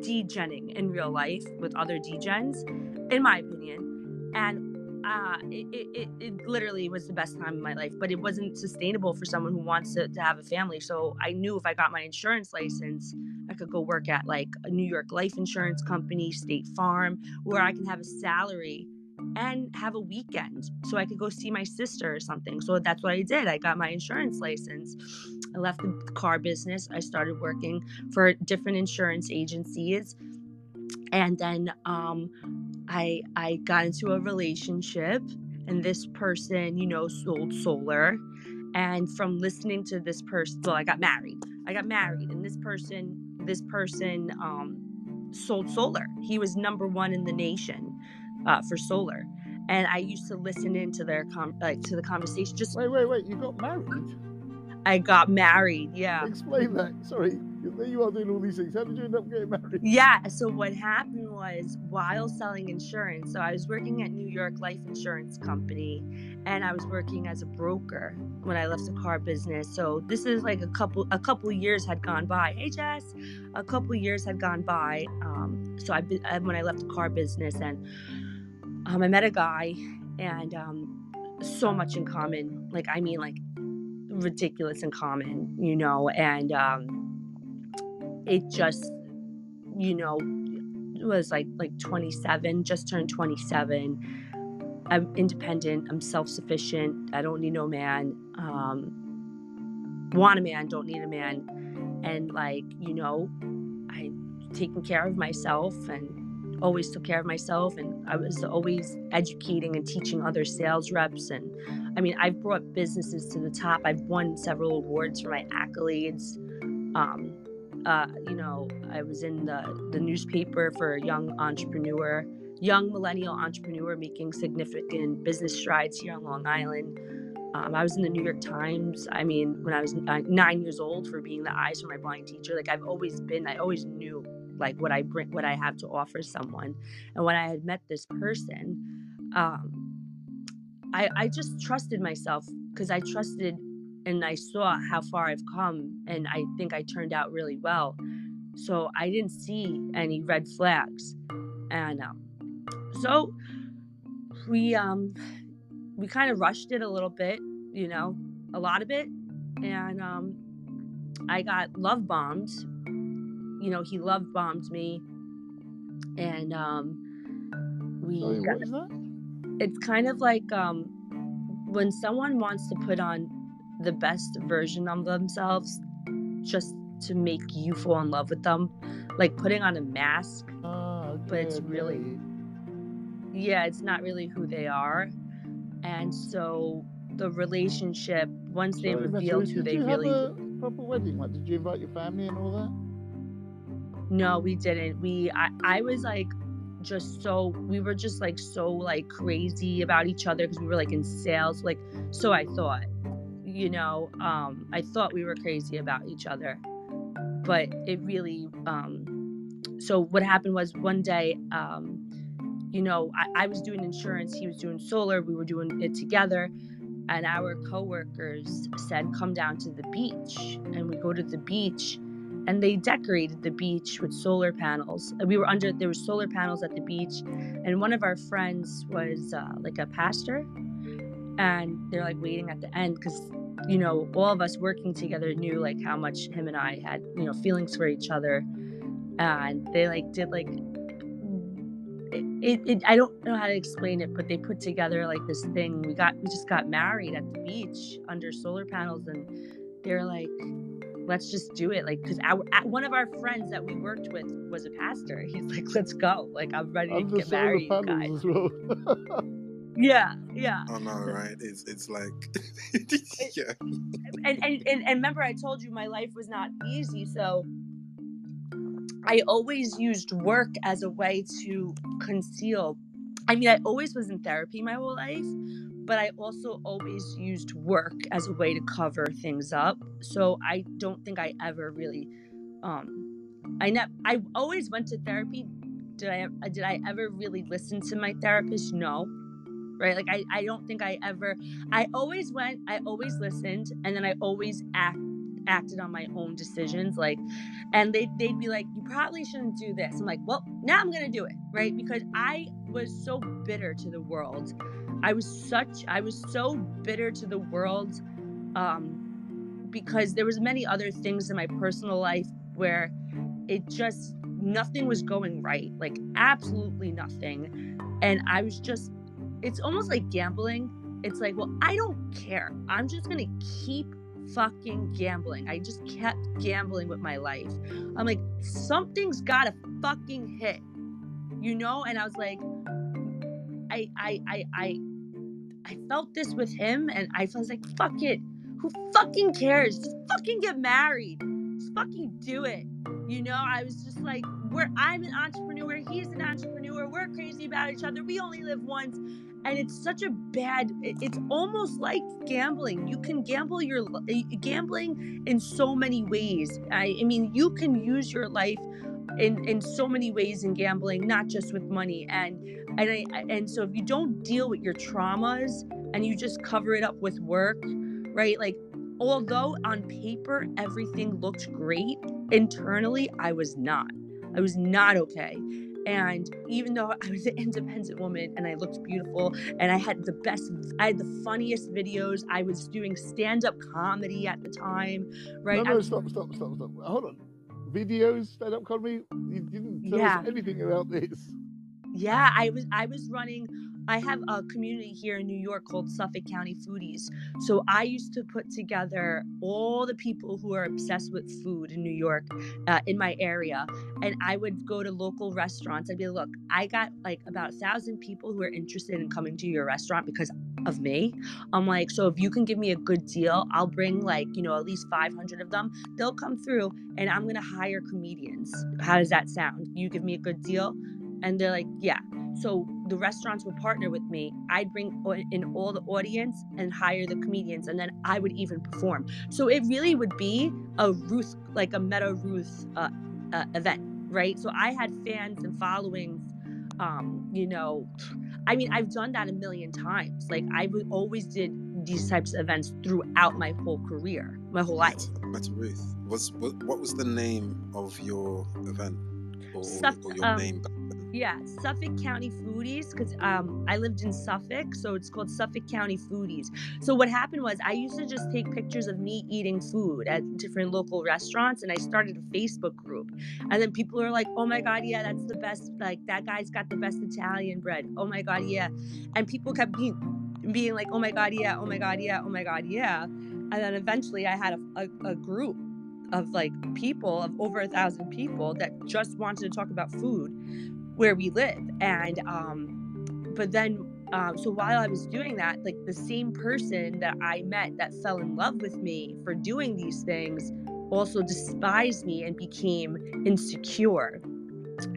degenning in real life with other degens, in my opinion. And uh, it, it, it literally was the best time of my life, but it wasn't sustainable for someone who wants to, to have a family. So I knew if I got my insurance license, I could go work at like a New York life insurance company, State Farm, where I can have a salary and have a weekend so I could go see my sister or something. So that's what I did. I got my insurance license. I left the car business. I started working for different insurance agencies. And then um, I I got into a relationship and this person, you know, sold solar. And from listening to this person, well, I got married. I got married, and this person, this person um, sold solar. He was number one in the nation uh, for solar, and I used to listen into their com- like to the conversation. Just wait, wait, wait! You got married? I got married. Yeah. Explain that. Sorry there you are doing all these things. How did you end up getting married? Yeah. So what happened was while selling insurance, so I was working at New York Life Insurance Company, and I was working as a broker when I left the car business. So this is like a couple a couple years had gone by. Hey Jess, a couple years had gone by. Um, so I when I left the car business, and um, I met a guy, and um, so much in common. Like I mean, like ridiculous in common, you know, and um, it just you know was like like 27 just turned 27 i'm independent i'm self-sufficient i don't need no man um want a man don't need a man. And like you know i taking care of myself and always took care of myself and i was always educating and teaching other sales reps and i mean i've brought businesses to the top i've won several awards for my accolades um, uh, you know, I was in the, the newspaper for a young entrepreneur, young millennial entrepreneur making significant business strides here on Long Island. Um, I was in the New York Times. I mean, when I was nine years old, for being the eyes for my blind teacher. Like I've always been, I always knew like what I bring, what I have to offer someone. And when I had met this person, um, I I just trusted myself because I trusted and I saw how far I've come, and I think I turned out really well. So I didn't see any red flags, and um, so we um we kind of rushed it a little bit, you know, a lot of it, and um, I got love bombed. You know, he love bombed me, and um, we. Sorry, what is that? It's kind of like um, when someone wants to put on the best version of themselves just to make you fall in love with them, like putting on a mask, okay, but it's really yeah, it's not really who they are. And so the relationship, once they Sorry, Matthew, revealed who did they you really have a proper wedding? Like, did you invite your family and all that? no, we didn't. We I, I was like just so we were just like so like crazy about each other because we were like in sales, like so I thought. You know, um, I thought we were crazy about each other. But it really um so what happened was one day um you know, I, I was doing insurance, he was doing solar, we were doing it together. And our coworkers said, come down to the beach. And we go to the beach and they decorated the beach with solar panels. We were under, there were solar panels at the beach. And one of our friends was uh, like a pastor. And they're like waiting at the end because, you know, all of us working together knew like how much him and I had, you know, feelings for each other. And they like did like it, it, I don't know how to explain it, but they put together like this thing. We got we just got married at the beach under solar panels, and they're like, "Let's just do it!" Like, because our one of our friends that we worked with was a pastor. He's like, "Let's go!" Like, I'm ready to get solar married, guys. well. *laughs* Yeah, yeah. I know, right? It's it's like, *laughs* yeah, and, and and and remember I told you my life was not easy, so I always used work as a way to conceal. I mean, I always was in therapy my whole life, but I also always used work as a way to cover things up. So I don't think I ever really um I ne- I always went to therapy. Did I did I ever really listen to my therapist? No. Right? Like I I don't think I ever I always went, I always listened, and then I always act acted on my own decisions. Like, and they they'd be like, "You probably shouldn't do this." I'm like, "Well, now I'm gonna do it," right? Because I was so bitter to the world. I was such, I was so bitter to the world, um, because there was many other things in my personal life where it just nothing was going right, like absolutely nothing, and I was just it's almost like gambling. It's like, well, I don't care. I'm just gonna keep fucking gambling. I just kept gambling with my life. I'm like, something's gotta fucking hit. You know? And I was like, I I I I I felt this with him and I was like, fuck it. Who fucking cares? Just fucking get married. Just fucking do it. You know, I was just like, we're I'm an entrepreneur, he's an entrepreneur, we're crazy about each other, we only live once. And it's such a bad, it's almost like gambling. You can gamble your eh, gambling in so many ways. I, I mean, you can use your life in, in so many ways in gambling, not just with money. And and I and so if you don't deal with your traumas and you just cover it up with work, right? Like although on paper everything looked great, internally I was not. I was not okay. And even though I was an *laughs* independent woman and I looked beautiful and I had the best, I had the funniest videos, I was doing stand up comedy at the time, right? No, no, stop, stop, stop, stop. Hold on. Videos, stand up comedy. You didn't tell Yeah. us anything about this. Yeah, I was, I was running I have a community here in New York called Suffolk County Foodies. So I used to put together all the people who are obsessed with food in New York uh, in my area. And I would go to local restaurants. I'd be like, look, I got like about a thousand people who are interested in coming to your restaurant because of me. I'm like, so if you can give me a good deal, I'll bring like, you know, at least 500 of them. They'll come through and I'm to hire comedians. How does that sound? You give me a good deal? And they're like, yeah. So the restaurants would partner with me. I'd bring in all the audience and hire the comedians, and then I would even perform. So it really would be a Ruth, like a Meta Ruth uh, uh, event, right? So I had fans and followings. Um, you know, I mean, I've done that a million times. Like I would always did these types of events throughout my whole career, my whole life. Meta Ruth, was what, what was the name of your event or, or your um, name? Yeah, Suffolk County Foodies, because um, I lived in Suffolk, so it's called Suffolk County Foodies. So what happened was I used to just take pictures of me eating food at different local restaurants, and I started a Facebook group. And then people are like, "Oh my God, yeah, that's the best. Like that guy's got the best Italian bread. Oh my God, yeah." And people kept being being like, "Oh my God, yeah. Oh my God, yeah. Oh my God, yeah." And then eventually, I had a, a, a group of like people of over a thousand people that just wanted to talk about food where we live and um but then um, so while I was doing that, like the same person that I met that fell in love with me for doing these things also despised me and became insecure.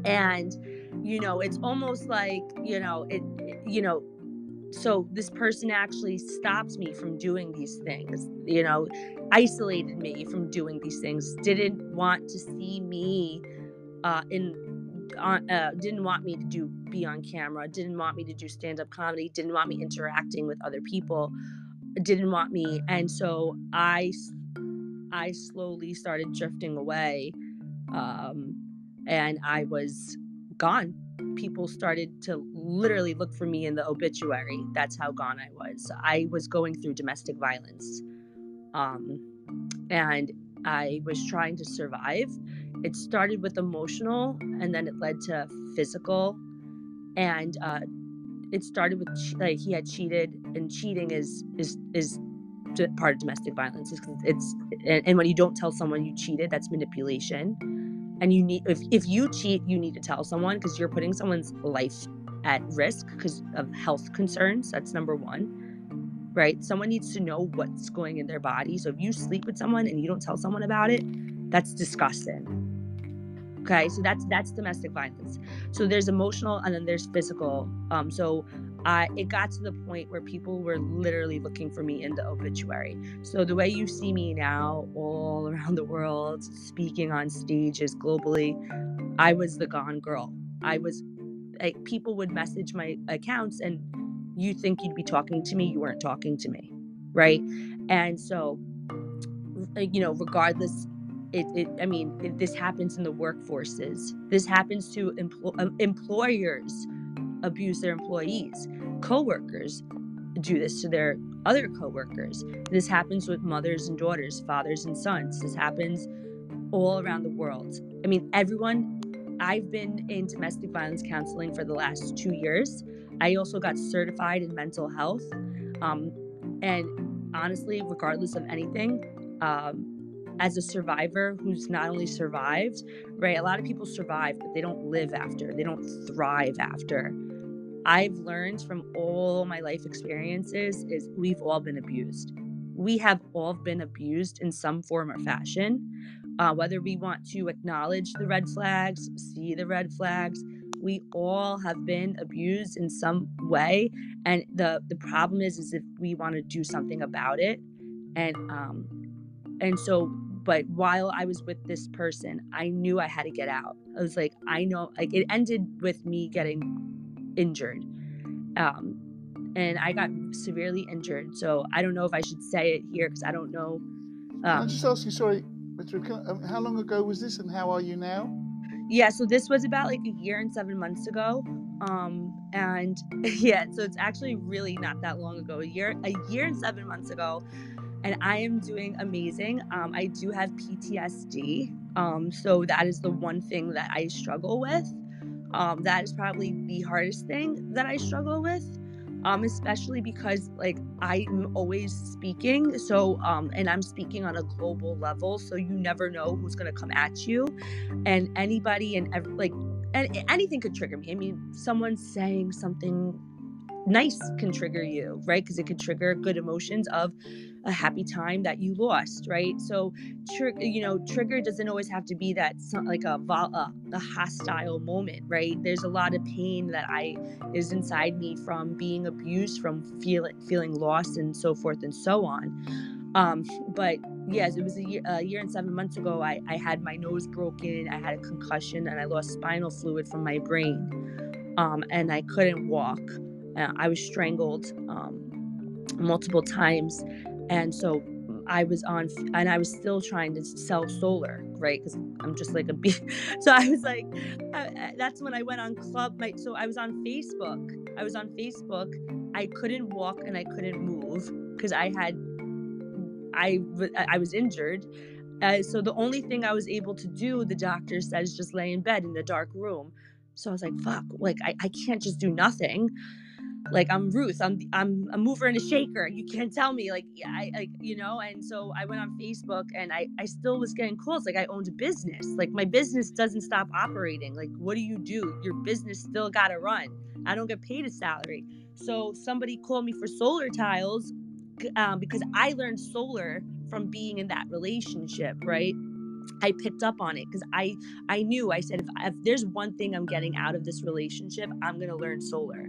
And, you know, it's almost like, you know, it, you know, so this person actually stopped me from doing these things, you know, isolated me from doing these things, didn't want to see me uh, in on, uh, didn't want me to do be on camera, didn't want me to do stand up comedy, didn't want me interacting with other people, didn't want me, and so I I slowly started drifting away, um, and I was gone. People started to literally look for me in the obituary. That's how gone I was. I was going through domestic violence, um, and I was trying to survive it started with emotional and then it led to physical and uh, it started with like he had cheated and cheating is is is part of domestic violence it's, it's and, and when you don't tell someone you cheated that's manipulation and you need if, if you cheat you need to tell someone because you're putting someone's life at risk because of health concerns that's number one right? Someone needs to know what's going in their body so if you sleep with someone and you don't tell someone about it that's disgusting okay so that's that's domestic violence so there's emotional and then there's physical um so I, it got to the point where people were literally looking for me in the obituary. So the way you see me now, all *laughs* around the world, speaking on stages globally, I was the gone girl. I was like people would message my accounts, and you think you'd be talking to me, you weren't talking to me, right? And so, you know, regardless it, it i mean it, this happens in the workforces. This happens to empl- um, employers abuse their employees. Coworkers do this to their other coworkers. This happens with mothers and daughters fathers and sons. This happens all around the world. I mean everyone i've been in domestic violence counseling for the last two years. I also got certified in mental health. Um, and honestly regardless of anything um, as a survivor who's not only survived, right? A lot of people survive, but they don't live after, they don't thrive after. I've learned from all my life experiences is we've all been abused. We have all been abused in some form or fashion. Uh, whether we want to acknowledge the red flags, see the red flags, we all have been abused in some way. And the the problem is, is if we want to do something about it, and um, and so but while I was with this person, I knew I had to get out. I was like, I know, like it ended with me getting injured. Um, and I got severely injured. So I don't know if I should say it here because I don't know. Um, Can I just ask you, sorry, um, how long ago was this and how are you now? Yeah, so this was about like a year and seven months ago. Um, and *laughs* yeah, so it's actually really not that long ago. A year, a year and seven months ago, and I am doing amazing. Um, I do have PTSD, um, so that is the one thing that I struggle with. Um, that is probably the hardest thing that I struggle with. Um, especially because like I'm always speaking, so um, and I'm speaking on a global level, so you never know who's gonna come at you, and anybody and every, like and anything could trigger me. I mean, someone saying something nice can trigger you, right? Because it could trigger good emotions of a happy time that you lost, right? So, tr- you know, trigger doesn't always have to be that like a, a a hostile moment, right? There's a lot of pain that I is inside me from being abused, from feeling feeling lost, and so forth and so on. Um, but yes, it was a year, a year and seven months ago. I, I had my nose broken, I had a concussion, and I lost spinal fluid from my brain. Um, and I couldn't walk. Uh, I was strangled um, multiple times, and so I was on, and I was still trying to sell solar, right? Because I'm just like a. *laughs* So I was like, uh, that's when I went on club. My, so I was on Facebook. I was on Facebook. I couldn't walk and I couldn't move because I had, I I was injured. Uh, so the only thing I was able to do, the doctor says, just lay in bed in the dark room. So I was like, fuck, like I, I can't just do nothing like I'm Ruth, I'm I'm a mover and a shaker. You can't tell me like I like you know. And so I went on Facebook and I I still was getting calls like I owned a business. Like my business doesn't stop operating. Like what do you do? Your business still got to run. I don't get paid a salary. So somebody called me for solar tiles um, because I learned solar from being in that relationship, right? I picked up on it because I I knew I said if, if there's one thing I'm getting out of this relationship, I'm gonna learn solar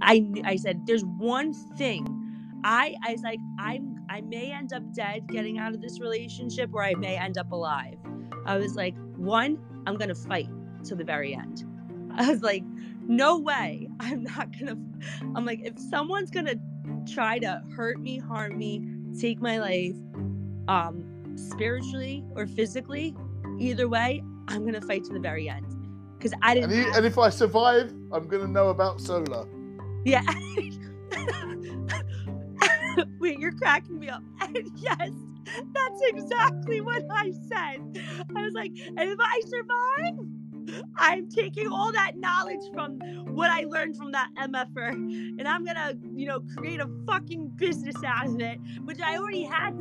I I said there's one thing. I I was like I'm I may end up dead getting out of this relationship or I may end up alive. I was like one I'm going to fight to the very end. *laughs* I was like no way. I'm not going to I'm like if someone's going to try to hurt me, harm me, take my life um spiritually or physically, either way, I'm going to fight to the very end. Cuz I didn't and, he, and if I survive, I'm going to know about solar. Yeah. Mm. *laughs* Wait, you're cracking me up. And *laughs* yes, that's exactly what I said. I was like, and if I survive, I'm taking all that knowledge from what I learned from that MFR er, and I'm gonna, you know, create a fucking business out of it, which I already had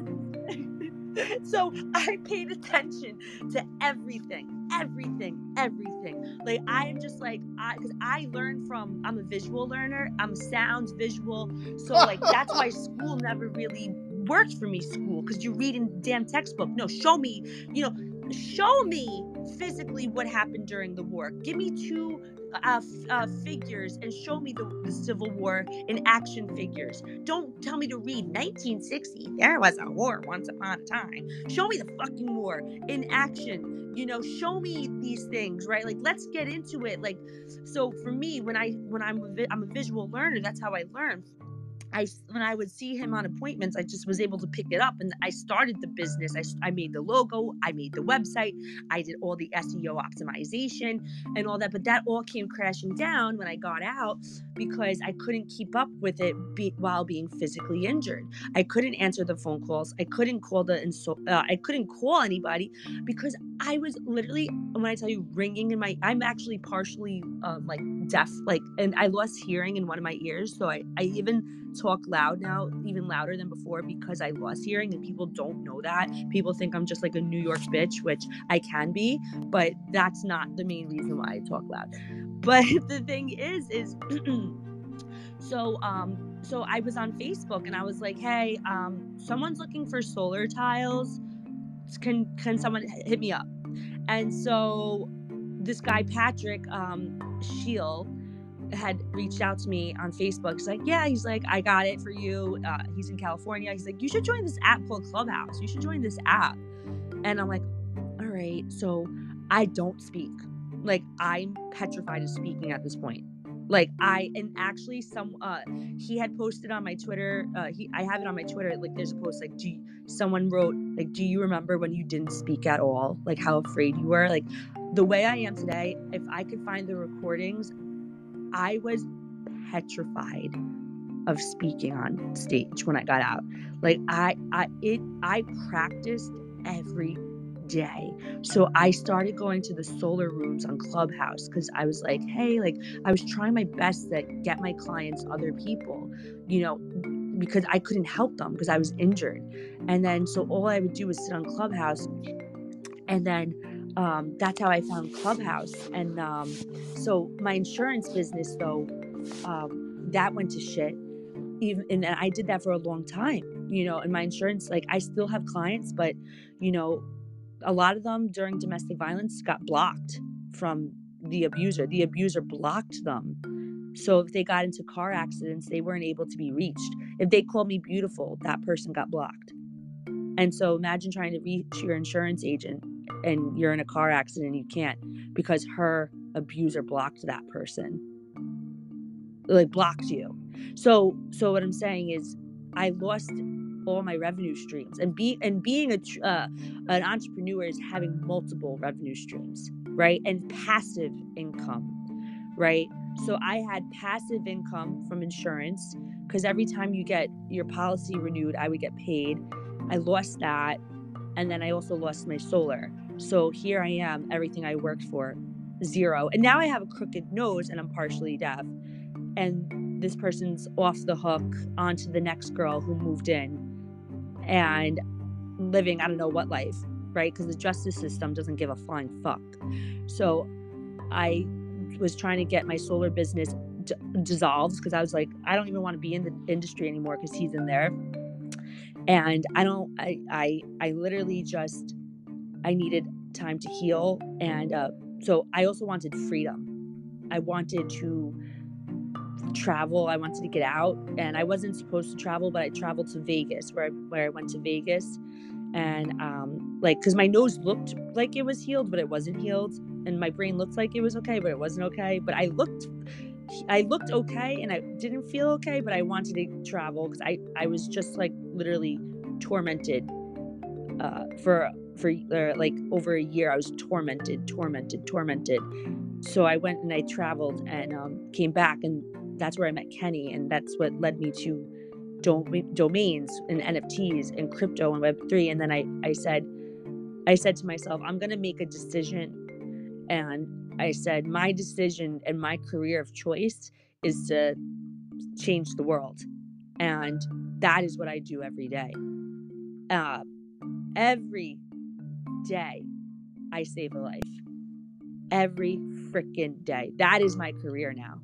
*laughs* so I paid attention to everything, everything, everything. Like I am just like I because I learned from I'm a visual learner. I'm sounds visual. So like that's why *laughs* school never really worked for me, school, because you're reading damn textbook. No, show me, you know, show me physically what happened during the war. Give me two uh, uh, figures and show me the, the, Civil War in action figures. Don't tell me to read 1960. There was a war once upon a time. Show me the fucking war in action. You know, show me these things, right? Like, let's get into it. Like, so for me, when I when I'm I'm a visual learner, that's how I learn. I when I would see him on appointments, I just was able to pick it up, and I started the business. I, I made the logo, I made the website, I did all the SEO optimization and all that. But that all came crashing down when I got out because I couldn't keep up with it be, while being physically injured. I couldn't answer the phone calls. I couldn't call the uh, I couldn't call anybody because I was literally when I tell you ringing in my. I'm actually partially um, like deaf, like, and I lost hearing in one of my ears, so I I even talk loud now, even louder than before because I lost hearing and people don't know that. People think I'm just like a New York bitch, which I can be, but that's not the main reason why I talk loud. *laughs* But *laughs* the thing is, is *clears throat* so um so I was on Facebook and I was like, hey, um, someone's looking for solar tiles. Can can someone hit me up? And so this guy Patrick um Scheel had reached out to me on Facebook. He's like, Yeah, he's like, I got it for you. Uh, he's in California. He's like, You should join this app called Clubhouse. You should join this app. And I'm like, All right. So I don't speak. Like, I'm petrified of speaking at this point. Like I and actually some uh he had posted on my Twitter uh he I have it on my Twitter like there's a post like do you, someone wrote like do you remember when you didn't speak at all like how afraid you were like the way I am today if I could find the recordings I was petrified of speaking on stage when I got out. Like I I it I practiced every day. So I started going to the solar rooms on Clubhouse because I was like, hey, like I was trying my best to get my clients other people, you know, because I couldn't help them because I was injured. And then so all I would do was sit on Clubhouse. And then um, that's how I found Clubhouse. And um, so my insurance business, though, um, that went to shit. Even and I did that for a long time, you know. And my insurance, like, I still have clients, but you know, a lot of them during domestic violence got blocked from the abuser. The abuser blocked them. So if they got into car accidents, they weren't able to be reached. If they called me beautiful, that person got blocked. And so imagine trying to reach your insurance agent and you're in a car accident you can't because her abuser blocked that person. Like blocked you. So so what I'm saying is I lost all my revenue streams and be and being a uh, an entrepreneur is having multiple revenue streams right and passive income right so i had passive income from insurance because every time you get your policy renewed i would get paid i lost that and then i also lost my solar so here i am everything i worked for zero and now i have a crooked nose and i'm partially deaf and this person's off the hook onto the next girl who moved in and living I don't know what life, right? Because the justice system doesn't give a flying fuck. So I was trying to get my solar business d- dissolved because I was like, I don't even want to be in the industry anymore because he's in there. And I don't, I, I, I literally just, I needed time to heal. And uh, so I also wanted freedom. I wanted to travel. I wanted to get out, and I wasn't supposed to travel, but I traveled to Vegas, where I, where I went to Vegas, and um, like because my nose looked like it was healed, but it wasn't healed, and my brain looked like it was okay, but it wasn't okay. But I looked, I looked okay, and I didn't feel okay, but I wanted to travel because I I was just like literally tormented uh, for for uh, like over a year. I was tormented, tormented, tormented. So I went and I traveled and um, came back and that's where I met Kenny, and that's what led me to domains and NFTs and crypto and Web three. And then I I said I said to myself, I'm gonna make a decision, and I said my decision and my career of choice is to change the world, and that is what I do every day. Uh, every day, I save a life. Every freaking day. That is my career now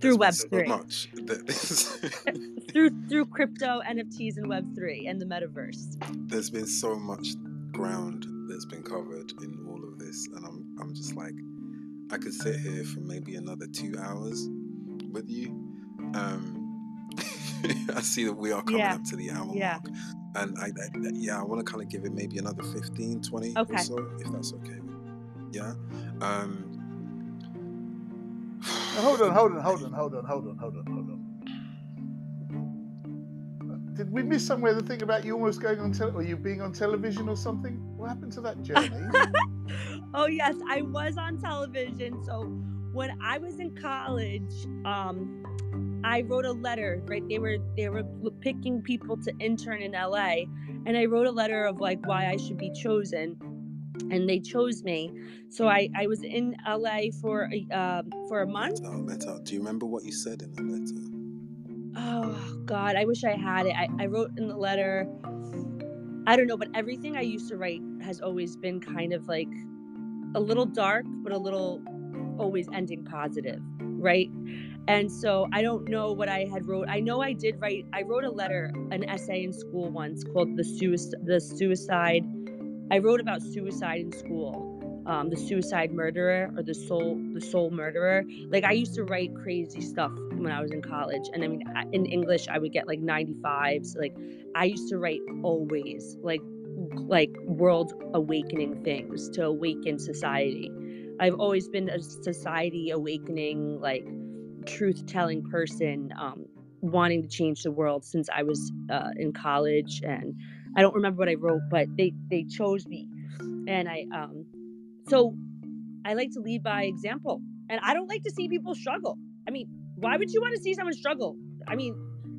through Web three. much *laughs* *laughs* through through crypto, NFTs, and Web three, and the metaverse. There's been so much ground that's been covered in all of this, and I'm I'm just like, I could sit here for maybe another two hours with you. Um, *laughs* I see that we are coming yeah. up to the hour yeah. mark, and I, I yeah, I want to kind of give it maybe another 15, 20 okay. or so, if that's okay. Yeah. Um, hold on, hold on, *sighs* hold on, hold on, hold on, hold on, hold on. Did we miss somewhere the thing about you almost going on television, or you being on television or something? What happened to that journey? *laughs* oh yes, I was on television. So when I was in college, um, I wrote a letter. Right, they were they were picking people to intern in LA, and I wrote a letter of like why I should be chosen and they chose me. So I, I was in LA for a, uh, for a month. Oh, letter. Do you remember what you said in the letter? Oh God, I wish I had it. I, I wrote in the letter. I don't know, but everything I used to write has always been kind of like a little dark, but a little always ending positive, right? And so I don't know what I had wrote. I know I did write. I wrote a letter, an essay in school once called the suicide, the suicide I wrote about suicide in school, um, the suicide murderer or the soul the soul murderer. Like I used to write crazy stuff when I was in college, and I mean in English I would get like 95s. Like I used to write always like like world awakening things to awaken society. I've always been a society awakening like truth telling person um, wanting to change the world since I was uh, in college and I don't remember what I wrote, but they they chose me, and I um, so I like to lead by example, and I don't like to see people struggle. I mean, why would you want to see someone struggle? I mean,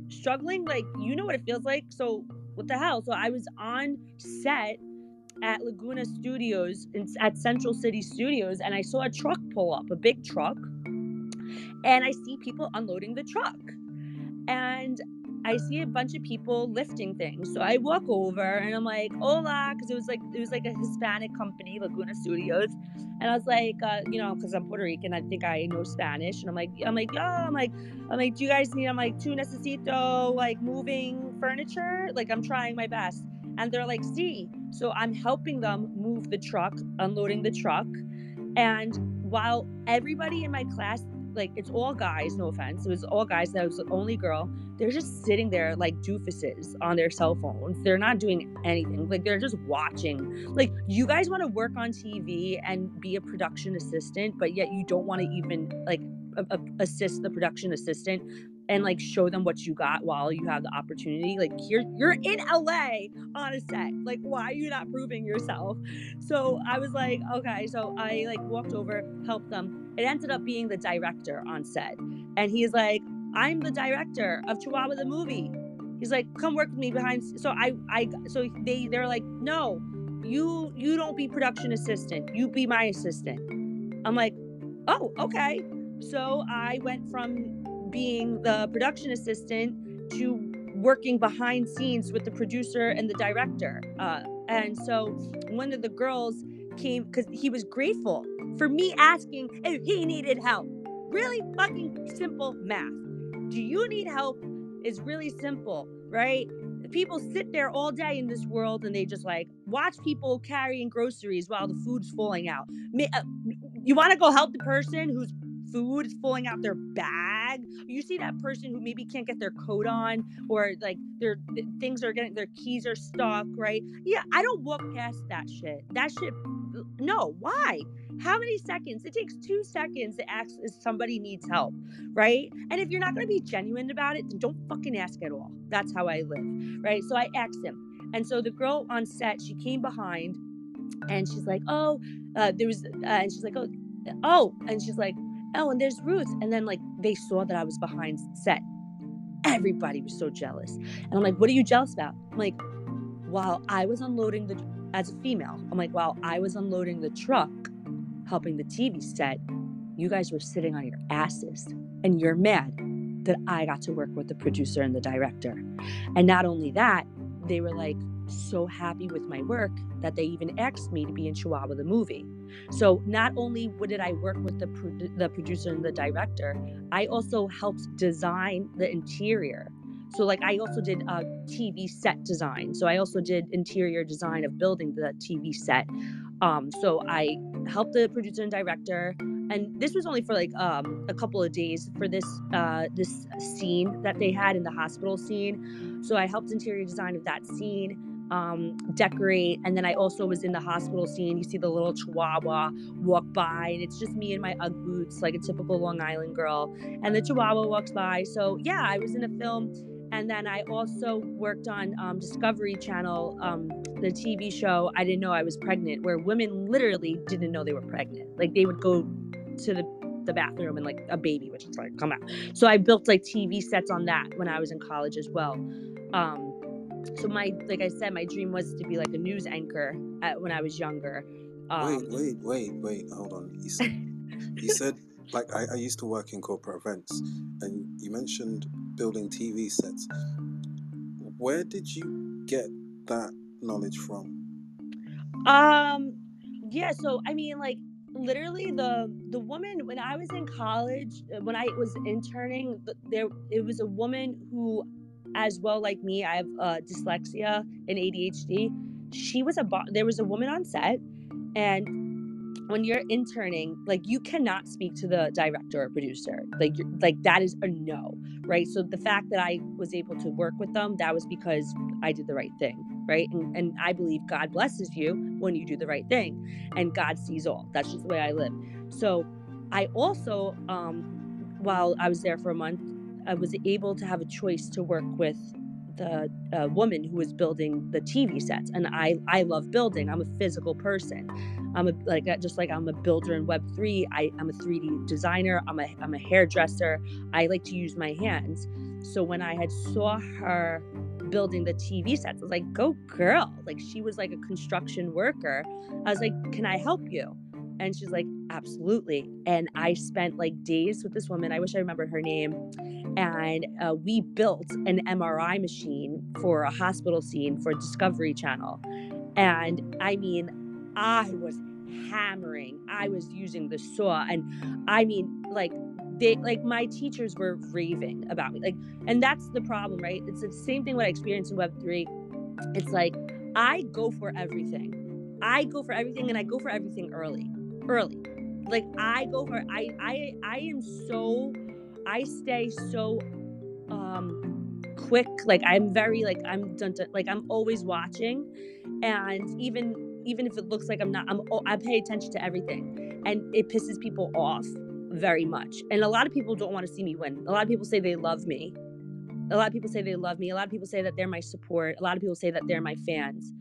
struggling like you know what it feels like. So what the hell? So I was on set at Laguna Studios at Central City Studios, and I saw a truck pull up, a big truck, and I see people unloading the truck, and I see a bunch of people lifting things. So I walk over and I'm like, "Hola," because it was like it was like a Hispanic company, Laguna Studios, and I was like, uh, you know, because I'm Puerto Rican, I think I know Spanish, and I'm like, I'm like, oh, I'm like, I'm like, do you guys need? I'm like, tu necesito like moving furniture? Like I'm trying my best, and they're like, see. So I'm helping them move the truck, unloading the truck, and while everybody in my class like it's all guys, no offense. It was all guys. That was the only girl. They're just sitting there like doofuses on their cell phones. They're not doing anything. Like they're just watching. Like you guys want to work on TV and be a production assistant, but yet you don't want to even like a- a- assist the production assistant and like show them what you got while you have the opportunity. Like you're you're in LA on a set. Like why are you not proving yourself? So I was like, okay. So I like walked over, helped them. It ended up being the director on set, and he's like, I'm the director of Chihuahua the movie. He's like, come work with me behind. So I I so they they're like, no, you you don't be production assistant. You be my assistant. I'm like, oh okay. So I went from being the production assistant to working behind scenes with the producer and the director. Uh, and so one of the girls came because he was grateful for me asking if he needed help. Really fucking simple math. Do you need help? Is really simple, right? People sit there all day in this world and they just like watch people carrying groceries while the food's falling out. Uh, you want to go help the person who's food is falling out their bag. You see that person who maybe can't get their coat on or like their things are getting their keys are stuck, right? Yeah, I don't walk past that shit. That shit no, why? How many seconds? It takes two seconds to ask if somebody needs help, right? And if you're not going to be genuine about it, then don't fucking ask at all. That's how I live, right? So I asked him. And so the girl on set, she came behind and she's like, oh, uh, there was, uh, and she's like, oh, oh, and she's like, oh, and there's Ruth. And then like they saw that I was behind set. Everybody was so jealous. And I'm like, what are you jealous about? I'm like, while I was unloading the as a female, I'm like, while I was unloading the truck, helping the TV set, you guys were sitting on your asses and you're mad that I got to work with the producer and the director. And not only that, they were like so happy with my work that they even asked me to be in Chihuahua the movie. So not only did I work with the the producer and the director, I also helped design the interior. So like I also did a TV set design. So I also did interior design of building the TV set. Um, so I helped the producer and director, and this was only for like um, a couple of days for this uh, this scene that they had in the hospital scene. So I helped interior design of that scene um, decorate. And then I also was in the hospital scene. You see the little chihuahua walk by, and it's just me in my Ugg boots, like a typical Long Island girl. And the chihuahua walks by. So, yeah, I was in a film. And then I also worked on um, Discovery Channel, um, the TV show I Didn't Know I Was Pregnant, where women literally didn't know they were pregnant. Like they would go to the the bathroom and like a baby would just like come out. So I built like TV sets on that when I was in college as well. Um, so my like I said, my dream was to be like a news anchor at, when I was younger. Um, wait, wait, wait, wait. Hold on. You said, *laughs* you said like I, I used to work in corporate events, and you mentioned building TV sets. Where did you get that knowledge from? Um, yeah. So I mean, like literally the the woman when I was in college, uh, when I was interning, there it was a woman who as well like me i have uh, dyslexia and adhd she was a bo- there was a woman on set and when you're interning like you cannot speak to the director or producer. Like like that is a no right? So the fact that i was able to work with them that was because i did the right thing right? And, and i believe god blesses you when you do the right thing and god sees all. That's just the way i live. So i also um while i was there for a month I was able to have a choice to work with the uh, woman who was building the TV sets, and I I love building. I'm a physical person. I'm a like just like I'm a builder in Web three. I I'm a 3D designer. I'm a I'm a hairdresser. I like to use my hands. So when I had saw her building the TV sets. I was like, go girl. Like she was like a construction worker. I was like, can I help you? And she's like, absolutely. And I spent like days with this woman. I wish I remembered her name. And uh, we built an MRI machine for a hospital scene for Discovery Channel. And I mean, I was hammering. I was using the saw. And I mean, like, they like my teachers were raving about me like and that's the problem right it's the same thing what i experienced in web3 it's like i go for everything i go for everything and i go for everything early early. Like i go for i i i am so i stay so um quick. Like i'm very like i'm done like i'm always watching. And even even if it looks like i'm not i'm i pay attention to everything. And it pisses people off very much. And a lot of people don't want to see me win. A lot of people say they love me. A lot of people say they love me. A lot of people say that they're my support. A lot of people say that they're my fans.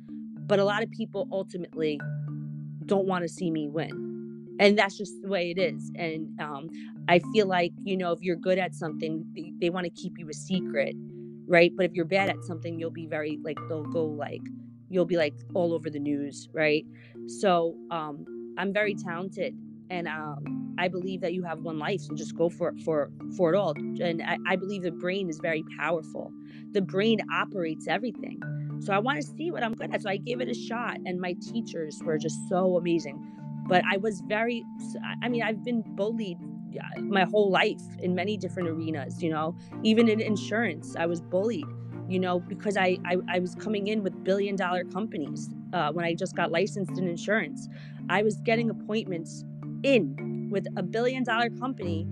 But a lot of people ultimately don't want to see me win and that's just the way it is and um, i feel like you know if you're good at something they, they want to keep you a secret right? But if you're bad at something you'll be very like they'll go like you'll be like all over the news right? So um, i'm very talented and um, i believe that you have one life so just go for it for for it all and I, I believe the brain is very powerful. The brain operates everything. So i want to see what i'm good at so i gave it a shot and my teachers were just so amazing but I was very, I mean, I've been bullied my whole life in many different arenas, you know, even in insurance, I was bullied, you know, because I, I, I was coming in with billion dollar companies uh, when I just got licensed in insurance. I was getting appointments in with a billion dollar company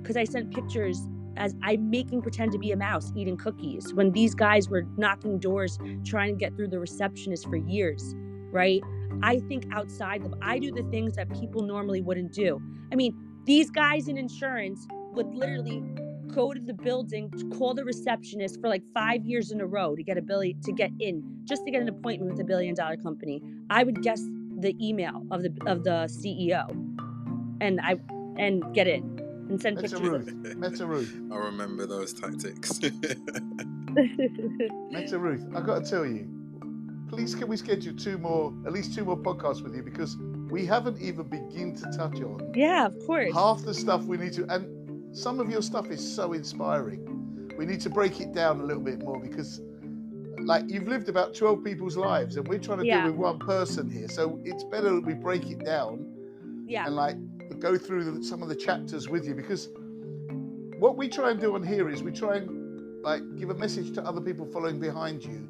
because I sent pictures as I'm making pretend to be a mouse eating cookies when these guys were knocking doors trying to get through the receptionist for years, right? I think outside them. I do the things that people normally wouldn't do. I mean, these guys in insurance would literally go to the building, call the receptionist for like five years in a row to get a billion to get in, just to get an appointment with a billion dollar company. I would guess the email of the of the CEO, and I and get in and send Meta pictures. Ruth. Meta Ruth. I remember those tactics. Meta Ruth. I got to tell you, please can we schedule two more, at least two more podcasts with you because we haven't even begin to touch on yeah, of course. half the stuff we need to, and some of your stuff is so inspiring. We need to break it down a little bit more because, like, you've lived about 12 people's lives and we're trying to Yeah. deal with one person here. So it's better that we break it down Yeah. and, like, go through the, some of the chapters with you because what we try and do on here is we try and, like, give a message to other people following behind you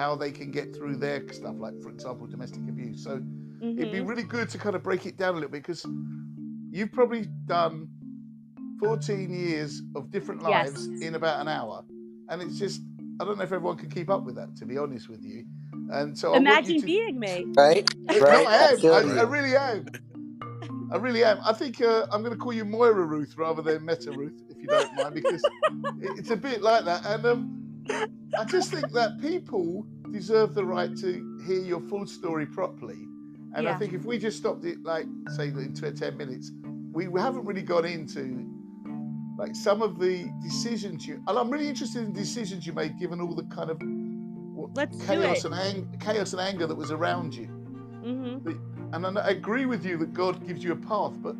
how they can get through their stuff, like, for example, domestic abuse. So, it'd be Mhm. really good to kind of break it down a little bit because you've probably done 14 years of different lives Yes. in about an hour and it's just i don't know if everyone can keep up with that to be honest with you and so I Imagine to- being me. Right? *laughs* No, Right, I am. absolutely. I, I really am. I really am. I think uh, I'm going to call you Moira Ruth rather than Meta Ruth, if you don't mind, because it's a bit like that. And um, I just think that people deserve the right to hear your full story properly. And I think if we just stopped it, like, say, in tw- 10 minutes, we haven't really got into like some of the decisions you. And I'm really interested in decisions you made, given all the kind of what, chaos and ang- chaos and anger that was around you. hmm And I I agree with you that God gives you a path, but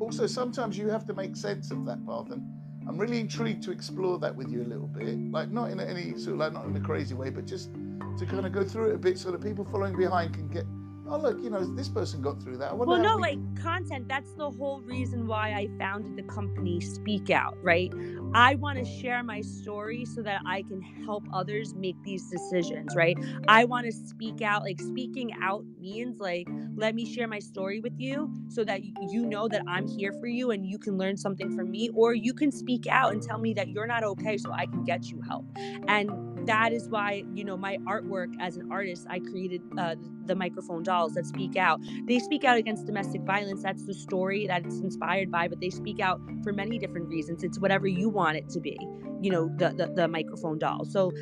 also sometimes you have to make sense of that path. And I'm really intrigued to explore that with you a little bit, like not in any sort of like not in a crazy way, but just to kind of go through it a bit so that people following behind can get, oh look, you know, this person got through that. Well, no, like content, that's the whole reason why I founded the company Speak Out, right? I want to share my story so that I can help others make these decisions, right? I want to speak out. Like, speaking out means like, let me share my story with you so that you know that I'm here for you and you can learn something from me, or you can speak out and tell me that you're not okay so I can get you help. And that is why, you know, my artwork as an artist, I created uh, the microphone dolls that speak out. They speak out against domestic violence. That's the story that it's inspired by but they speak out for many different reasons. It's whatever you want it to be you know the the, the microphone doll. So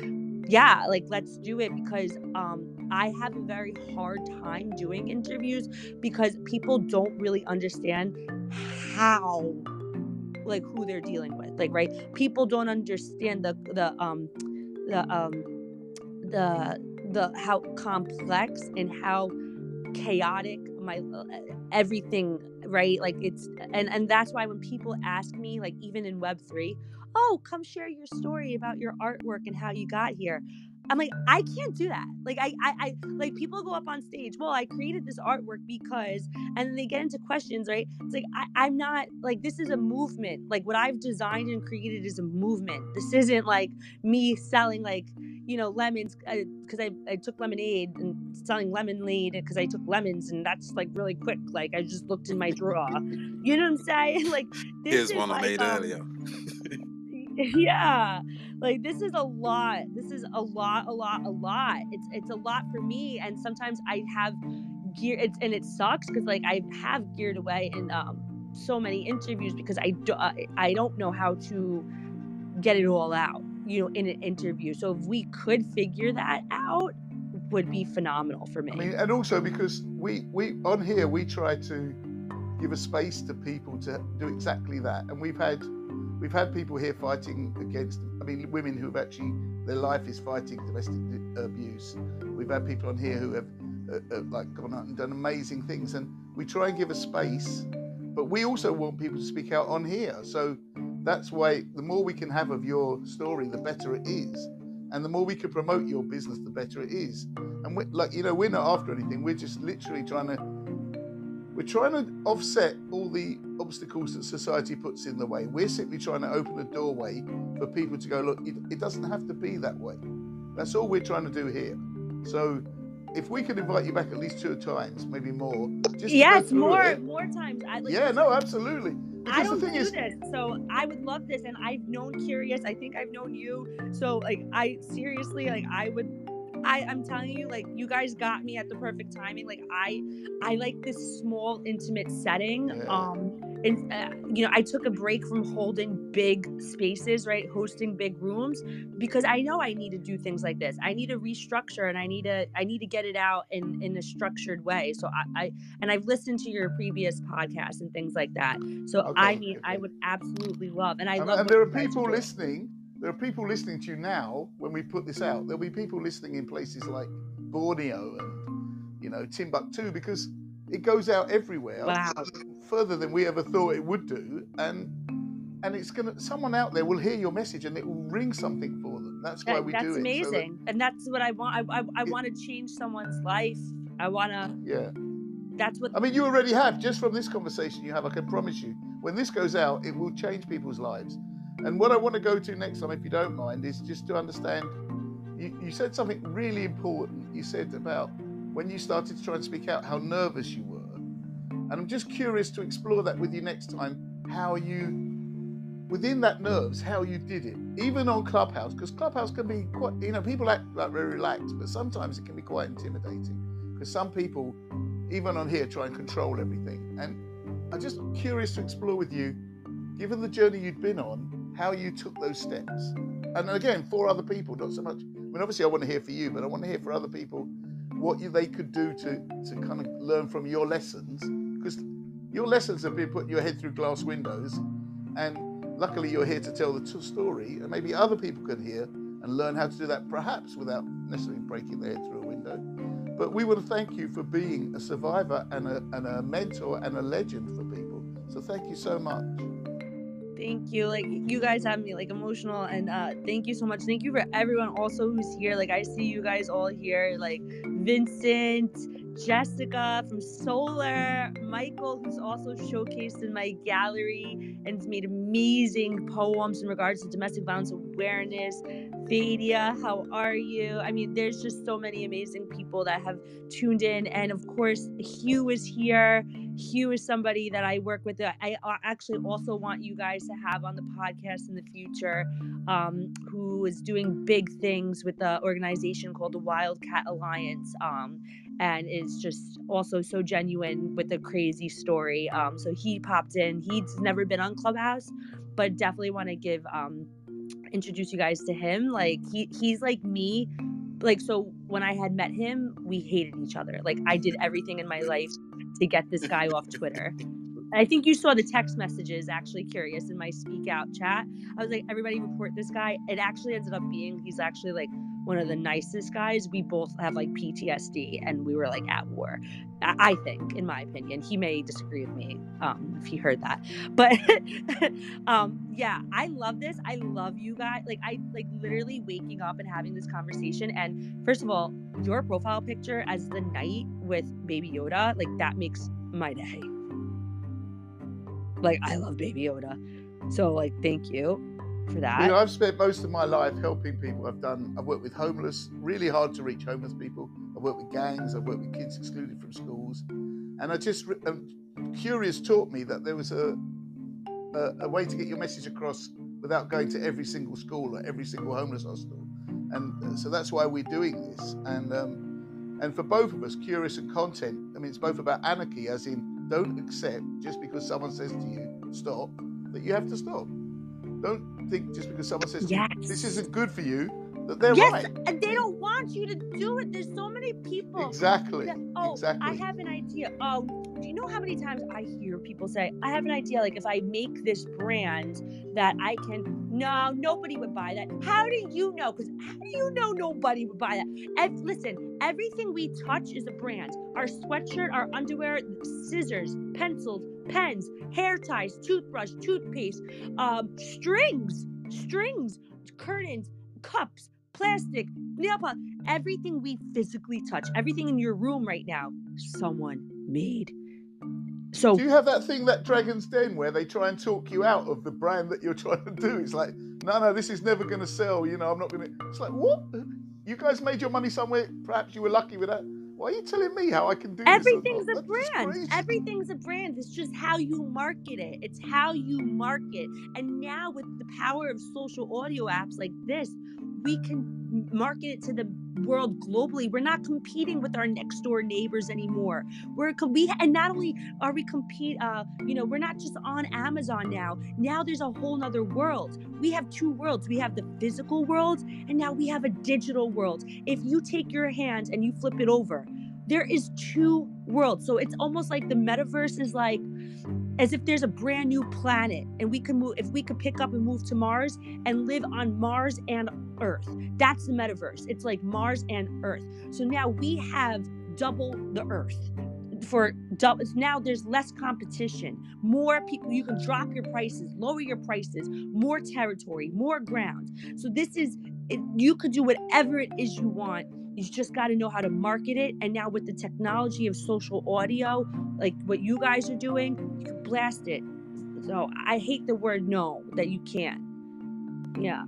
yeah like let's do it because um i have a very hard time doing interviews because people don't really understand how like who they're dealing with like right? People don't understand the the um the um the the how complex and how chaotic my uh, everything right? Like it's and and that's why when people ask me like even in web3 oh come share your story about your artwork and how you got here I'm like, I can't do that. Like, I, I, I, like people go up on stage. Well, I created this artwork because, and then they get into questions, right? It's like I, I'm not like this is a movement. Like what I've designed and created is a movement. This isn't like me selling like you know lemons because uh, I, I took lemonade and selling lemonade because I took lemons and that's like really quick. Like I just looked in my drawer. You know what I'm saying? *laughs* Like this here's one like, I made um, earlier. *laughs* *laughs* yeah like this is a lot this is a lot a lot a lot. It's it's a lot for me and sometimes i have gear it's and it sucks because like i have geared away in um so many interviews because i do i don't know how to get it all out you know in an interview. So if we could figure that out would be phenomenal for me. i mean and also because we we on here we try to give a space to people to do exactly that and we've had we've had people here fighting against, I mean, women who have actually, their life is fighting domestic abuse. We've had people on here who have, uh, uh, like gone out and done amazing things. And we try and give a space, but we also want people to speak out on here. So that's why the more we can have of your story, the better it is. And the more we can promote your business, the better it is. And we like, you know, we're not after anything. We're just literally trying to we're trying to offset all the obstacles that society puts in the way. We're simply trying to open a doorway for people to go, look, it, it doesn't have to be that way. That's all we're trying to do here. So if we could invite you back at least two times, maybe more. Just yes, more it. more times. I, like, yeah, no, absolutely. Because I don't do is, this, so I would love this, and I've known Curious. I think I've known you. So like, I seriously like, I would I, I'm telling you, like you guys got me at the perfect timing. Like I, I like this small, intimate setting. Yeah. Um, and uh, you know, I took a break from holding big spaces, right, hosting big rooms, because I know I need to do things like this. I need to restructure, and I need to, I need to get it out in in a structured way. So I, I and I've listened to your previous podcasts and things like that. So okay, I mean, okay. I would absolutely love, and I and, love. And there are people listening there are people listening to you now when we put this out. There'll be people listening in places like Borneo and you know Timbuktu because it goes out everywhere, wow. further than we ever thought it would do, and and it's gonna someone out there will hear your message and it will ring something for them. That's why we that's do it. That's amazing, so that, and that's what I want. I I, I want to change someone's life. I want to. Yeah. That's what. I mean, you already have just from this conversation you have. I can promise you, when this goes out, it will change people's lives. And what I want to go to next time, if you don't mind, is just to understand. You, you said something really important. You said about when you started to try and speak out, how nervous you were. And I'm just curious to explore that with you next time. How you, within that nerves, how you did it, even on Clubhouse, because Clubhouse can be quite, you know, people act like very relaxed, but sometimes it can be quite intimidating. Because some people, even on here, try and control everything. And I'm just curious to explore with you, given the journey you'd been on, how you took those steps. And again, for other people, not so much. I mean, obviously, I want to hear for you, but I want to hear for other people what you, they could do to to kind of learn from your lessons, because your lessons have been putting your head through glass windows, and luckily you're here to tell the t- story, and maybe other people can hear and learn how to do that, perhaps without necessarily breaking their head through a window. But we want to thank you for being a survivor and a, and a mentor and a legend for people. So thank you so much thank you like you guys have me like emotional and uh thank you so much. Thank you for everyone also who's here. Like i see you guys all here like vincent jessica from solar michael who's also showcased in my gallery and has made amazing poems in regards to domestic violence awareness Vadia, how are you? I mean, there's just so many amazing people that have tuned in. And of course, Hugh is here. Hugh is somebody that I work with. I actually also want you guys to have on the podcast in the future, um, who is doing big things with the organization called the Wildcat Alliance. Um, and is just also so genuine with a crazy story. Um, so he popped in. He's never been on Clubhouse, but definitely want to give um, introduce you guys to him. Like he he's like me. Like so when I had met him, we hated each other. Like I did everything in my life to get this guy off Twitter. I think you saw the text messages actually curious in my speak out chat. I was like, everybody report this guy. It actually ended up being he's actually like one of the nicest guys. We both have like PTSD and we were like at war. I think, in my opinion, he may disagree with me um, if he heard that. But *laughs* um, yeah, I love this. I love you guys. Like I like literally waking up and having this conversation. And first of all, your profile picture as the knight with Baby Yoda, like that makes my day. Like I love Baby Yoda. So like thank you for that. You know, I've spent most of my life helping people. I've done I've worked with homeless, really hard to reach homeless people. I've worked with gangs, I've worked with kids excluded from schools. And I just um, Curious taught me that there was a, a a way to get your message across without going to every single school or every single homeless hostel. And uh, so that's why we're doing this. And um, and for both of us, curious and content, I mean, it's both about anarchy, as in don't accept just because someone says to you, stop, that you have to stop. Don't think just because someone says yes. this isn't good for you, that they're yes, right. and they don't want you to do it. There's so many people. Exactly. that- oh, exactly. I have an idea. Um, do you know how many times I hear people say, "I have an idea. Like if I make this brand, that I can." No, nobody would buy that. How do you know? Because how do you know nobody would buy that? And listen, everything we touch is a brand. Our sweatshirt, our underwear, scissors, pencils, pens, hair ties, toothbrush, toothpaste, um, strings, strings, curtains, cups, plastic, nail polish, everything we physically touch, everything in your room right now, someone made. So Do you have that thing, that Dragon's Den, where they try and talk you out of the brand that you're *laughs* trying to do? It's like, no, no, this is never going to sell. You know, I'm not going to. It's like, what? You guys made your money somewhere. Perhaps you were lucky with that. Why are you telling me how I can do this? everything's a or not? That's just brand. Everything's a brand. It's just how you market it. It's how you market. And now with the power of social audio apps like this, we can market it to the world globally. We're not competing with our next door neighbors anymore. We're we and not only are we compete, uh, you know, we're not just on Amazon now. Now there's a whole nother world. We have two worlds. We have the physical world, and now we have a digital world. If you take your hand and you flip it over, there is two worlds. So it's almost like the metaverse is like as if there's a brand new planet and we can move if we could pick up and move to Mars and live on Mars and Earth. That's the metaverse. It's like Mars and Earth. So now we have double the Earth. For double now there's less competition. More people you can drop your prices, lower your prices, more territory, more ground. So this is it, you could do whatever it is you want you just got to know how to market it. And now with the technology of social audio, like what you guys are doing, you can blast it. So I hate the word no that you can't. Yeah.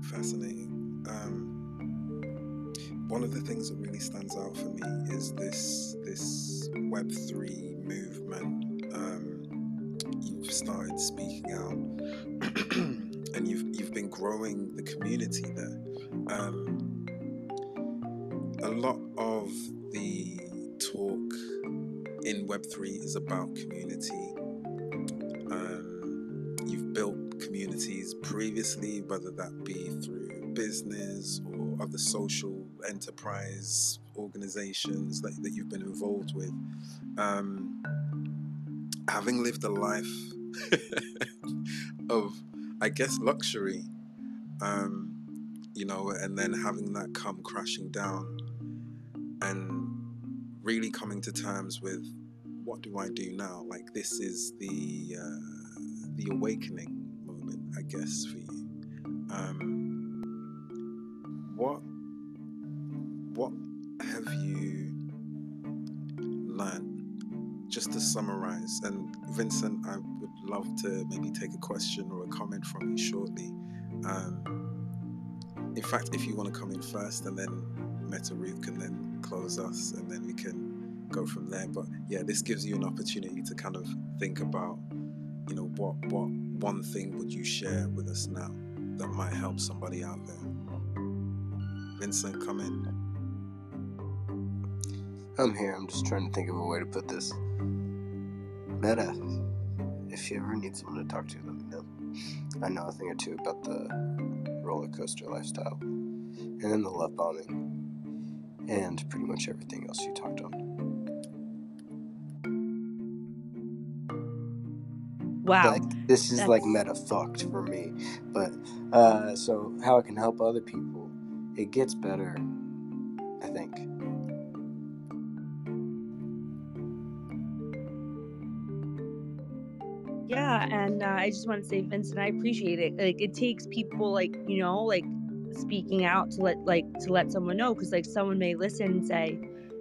Fascinating. Um, one of the things that really stands out for me is this this Web three movement. Um, you've started speaking out, *clears throat* and you've you've been growing the community there. Um, a lot of the talk in Web three is about community. Um, you've built communities previously, whether that be through business or other social enterprise organizations that, that you've been involved with. Um, having lived a life *laughs* of, I guess, luxury, um, you know, and then having that come crashing down and really coming to terms with what do I do now? Like, this is the. Uh, the awakening moment, I guess, for you. Um, what what have you learned? Just to summarize, and Vincent, I would love to maybe take a question or a comment from you shortly. Um, in fact, if you want to come in first, and then Meta Ruth can then close us, and then we can go from there. But yeah, this gives you an opportunity to kind of think about you know what what one thing would you share with us now that might help somebody out there vincent come in I'm here. I'm just trying to think of a way to put this. Meta, if you ever need someone to talk to, let me know. I know a thing or two about the roller coaster lifestyle, and then the love bombing, and pretty much everything else you talked on. Wow. Like, this is like meta fucked for me. But uh, so how I can help other people, it gets better. I think. I just want to say, Vincent, I appreciate it. Like, it takes people, like you know, like speaking out to let, like, to let someone know, because like someone may listen and say,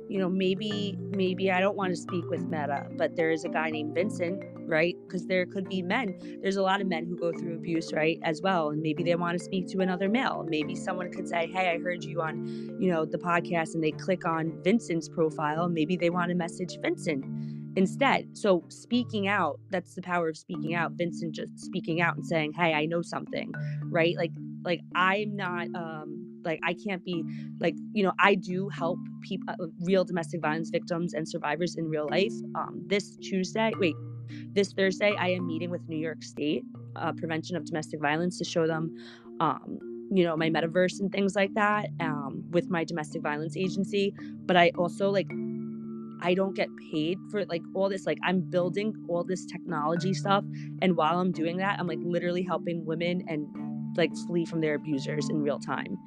you know, maybe, maybe I don't want to speak with Meta, but there is a guy named Vincent, right? Because there could be men. There's a lot of men who go through abuse, right, as well, and maybe they want to speak to another male. Maybe someone could say, hey, I heard you on, you know, the podcast, and they click on Vincent's profile. Maybe they want to message Vincent instead. So speaking out, that's the power of speaking out. Vincent just speaking out and saying, "Hey, I know something." Right? Like like I'm not um like I can't be like, you know, I do help people uh, real domestic violence victims and survivors in real life. Um this Tuesday, wait, this Thursday I am meeting with New York State uh, prevention of domestic violence to show them um you know my metaverse and things like that um, with my domestic violence agency but i also like I don't get paid for like all this. Like I'm building all this technology stuff. And while I'm doing that, I'm like literally helping women and like flee from their abusers in real time.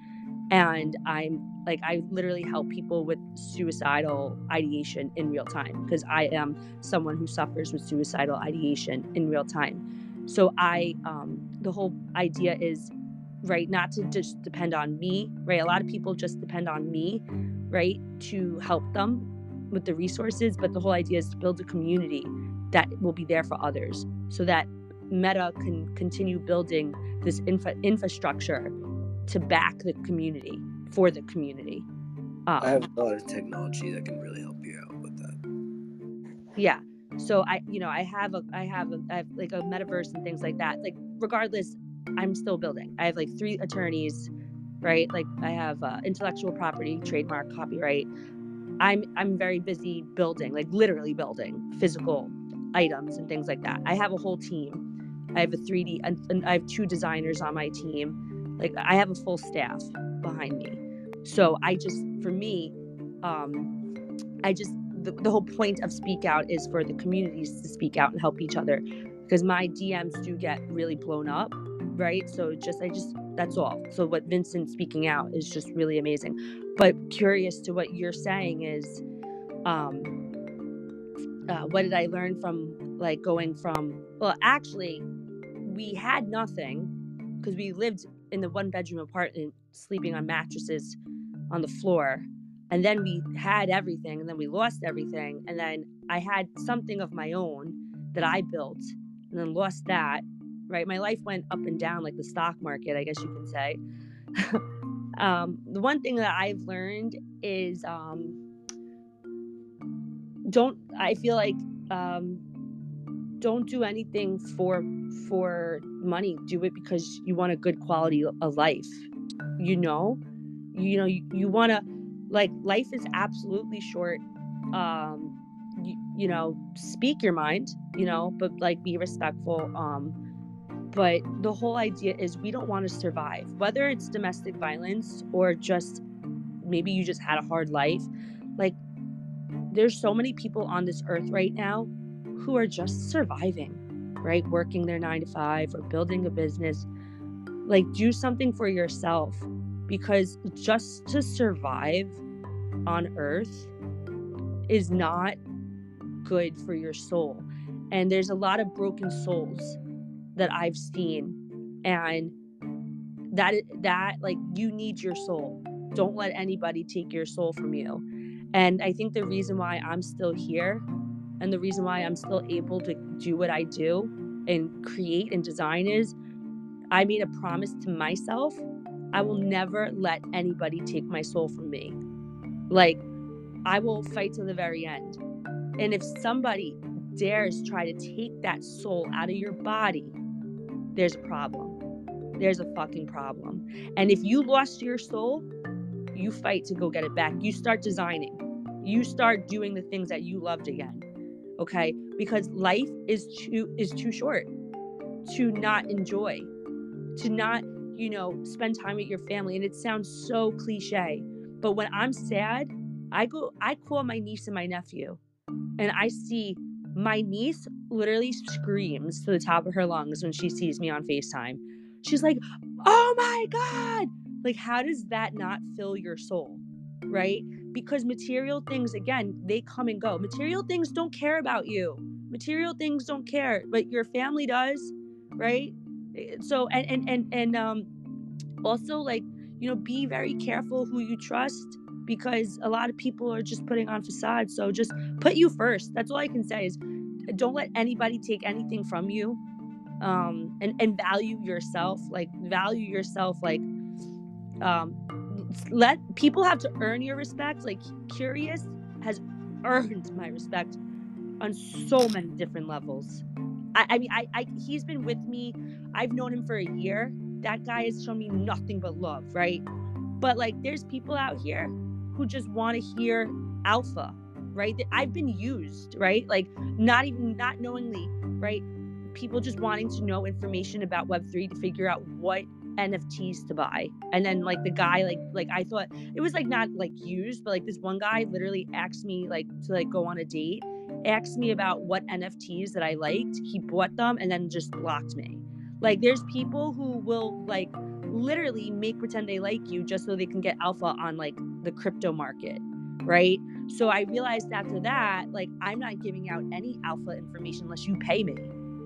And I'm like, I literally help people with suicidal ideation in real time because I am someone who suffers with suicidal ideation in real time. So I, um, the whole idea is, right, not to just depend on me, right? A lot of people just depend on me, right, to help them with the resources, but the whole idea is to build a community that will be there for others so that Meta can continue building this infra- infrastructure to back the community for the community. Um, I have a lot of technology that can really help you out with that. Yeah. So I, you know, I have a, I have a, I have like a metaverse and things like that. Like regardless, I'm still building. I have like three attorneys, right? Like I have uh, intellectual property, trademark, copyright. I'm I'm very busy building, like literally building physical items and things like that. I have a whole team. I have a 3D and, and I have two designers on my team. Like I have a full staff behind me. So I just for me, um, I just the, the whole point of speak out is for the communities to speak out and help each other because my DMs do get really blown up, right? So just I just that's all. So what Vincent speaking out is just really amazing. But curious to what you're saying is, um, uh, what did I learn from like going from? Well, actually, we had nothing because we lived in the one bedroom apartment, sleeping on mattresses on the floor. And then we had everything, and then we lost everything. And then I had something of my own that I built, and then lost that. Right, my life went up and down like the stock market, I guess you can say. *laughs* um, the one thing that I've learned is um, don't. I feel like um, don't do anything for for money. Do it because you want a good quality of life. You know, you know you, you want to like life is absolutely short. Um, you, you know, speak your mind. You know, but like be respectful. Um, but the whole idea is we don't want to survive, whether it's domestic violence or just maybe you just had a hard life. Like, there's so many people on this earth right now who are just surviving, right? Working their nine to five or building a business. Like, do something for yourself because just to survive on earth is not good for your soul. And there's a lot of broken souls that I've seen and that that like you need your soul. Don't let anybody take your soul from you. And I think the reason why I'm still here and the reason why I'm still able to do what I do and create and design is I made a promise to myself I will never let anybody take my soul from me. Like, I will fight to the very end. And if somebody dares try to take that soul out of your body, there's a problem. There's a fucking problem. And if you lost your soul, you fight to go get it back. You start designing. You start doing the things that you loved again. Okay? Because life is too is too short to not enjoy, to not, you know, spend time with your family. And it sounds so cliche, but when I'm sad, I go I call my niece and my nephew and I see My niece literally screams to the top of her lungs when she sees me on FaceTime. She's like, "Oh my god!" Like how does that not fill your soul? Right? Because material things again, they come and go. Material things don't care about you. Material things don't care, but your family does, right? Eh, so and and and and um also like, you know, be very careful who you trust because a lot of people are just putting on facades. So just put you first. That's all I can say is don't let anybody take anything from you. Um, and, and value yourself, like value yourself, like um, let people have to earn your respect. Like Curious has earned my respect on so many different levels. I, I mean, I, I he's been with me. I've known him for a year. That guy has shown me nothing but love, right? But like, there's people out here who just want to hear alpha, right? That I've been used, right? Like, not even not knowingly, right? People just wanting to know information about Web3 to figure out what NFTs to buy. And then like the guy like like I thought it was like not like used, but like this one guy literally asked me like to like go on a date, asked me about what NFTs that I liked. He bought them and then just blocked me. Like there's people who will like literally make pretend they like you just so they can get alpha on like the crypto market, right? So I realized after that, like I'm not giving out any alpha information unless you pay me,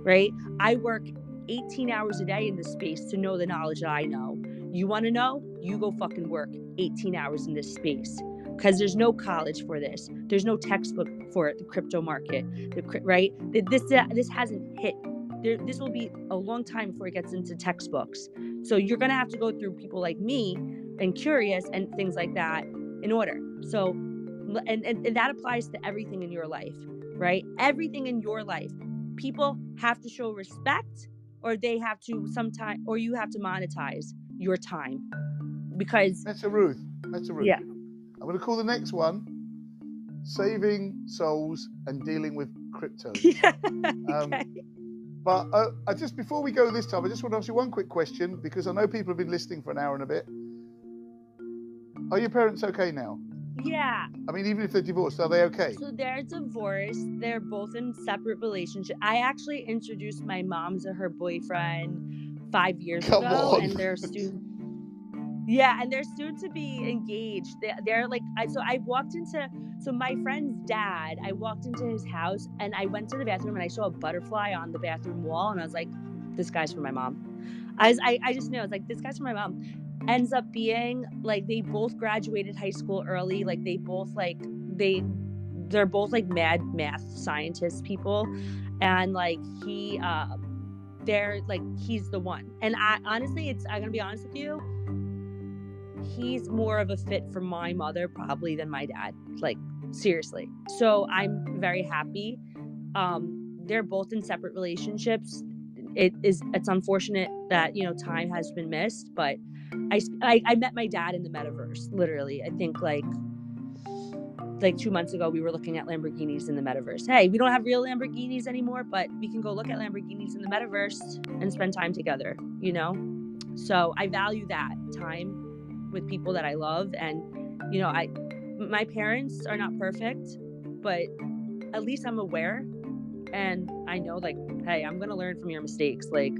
right? I work 18 hours a day in this space to know the knowledge that I know. You want to know? You go fucking work 18 hours in this space because there's no college for this. There's no textbook for it, the crypto market, the right? This uh, this hasn't hit. There, this will be a long time before it gets into textbooks. So you're gonna have to go through people like me and curious and things like that in order. So, and, and, and that applies to everything in your life, right? Everything in your life. People have to show respect or they have to sometime or you have to monetize your time because that's a Ruth. That's a Ruth. Yeah. I'm going to call the next one saving souls and dealing with crypto. *laughs* Yeah. Um, okay. But uh, I just before we go this time, I just want to ask you one quick question because I know people have been listening for an hour and a bit. Are your parents okay now? Yeah. I mean, even if they're divorced, are they okay? So they're divorced. They're both in separate relationships. I actually introduced my mom to her boyfriend five years Come ago, on. and they're soon. Yeah, and they're soon to be engaged. They, they're like, I so I walked into so my friend's dad. I walked into his house and I went to the bathroom and I saw a butterfly on the bathroom wall, and I was like, this guy's for my mom. I was, I, I just knew I was like, this guy's for my mom ends up being like they both graduated high school early like they both like they they're both like mad math scientist people and like he uh they're like he's the one and i honestly it's i'm gonna be honest with you he's more of a fit for my mother probably than my dad like seriously. So i'm very happy. Um they're both in separate relationships. It is it's unfortunate that you know time has been missed but I, I, I met my dad in the metaverse literally. I think like like two months ago we were looking at lamborghinis in the metaverse. Hey we don't have real lamborghinis anymore but we can go look at lamborghinis in the metaverse and spend time together you know? So i value that time with people that i love and you know i my parents are not perfect but at least i'm aware and i know like hey i'm gonna learn from your mistakes like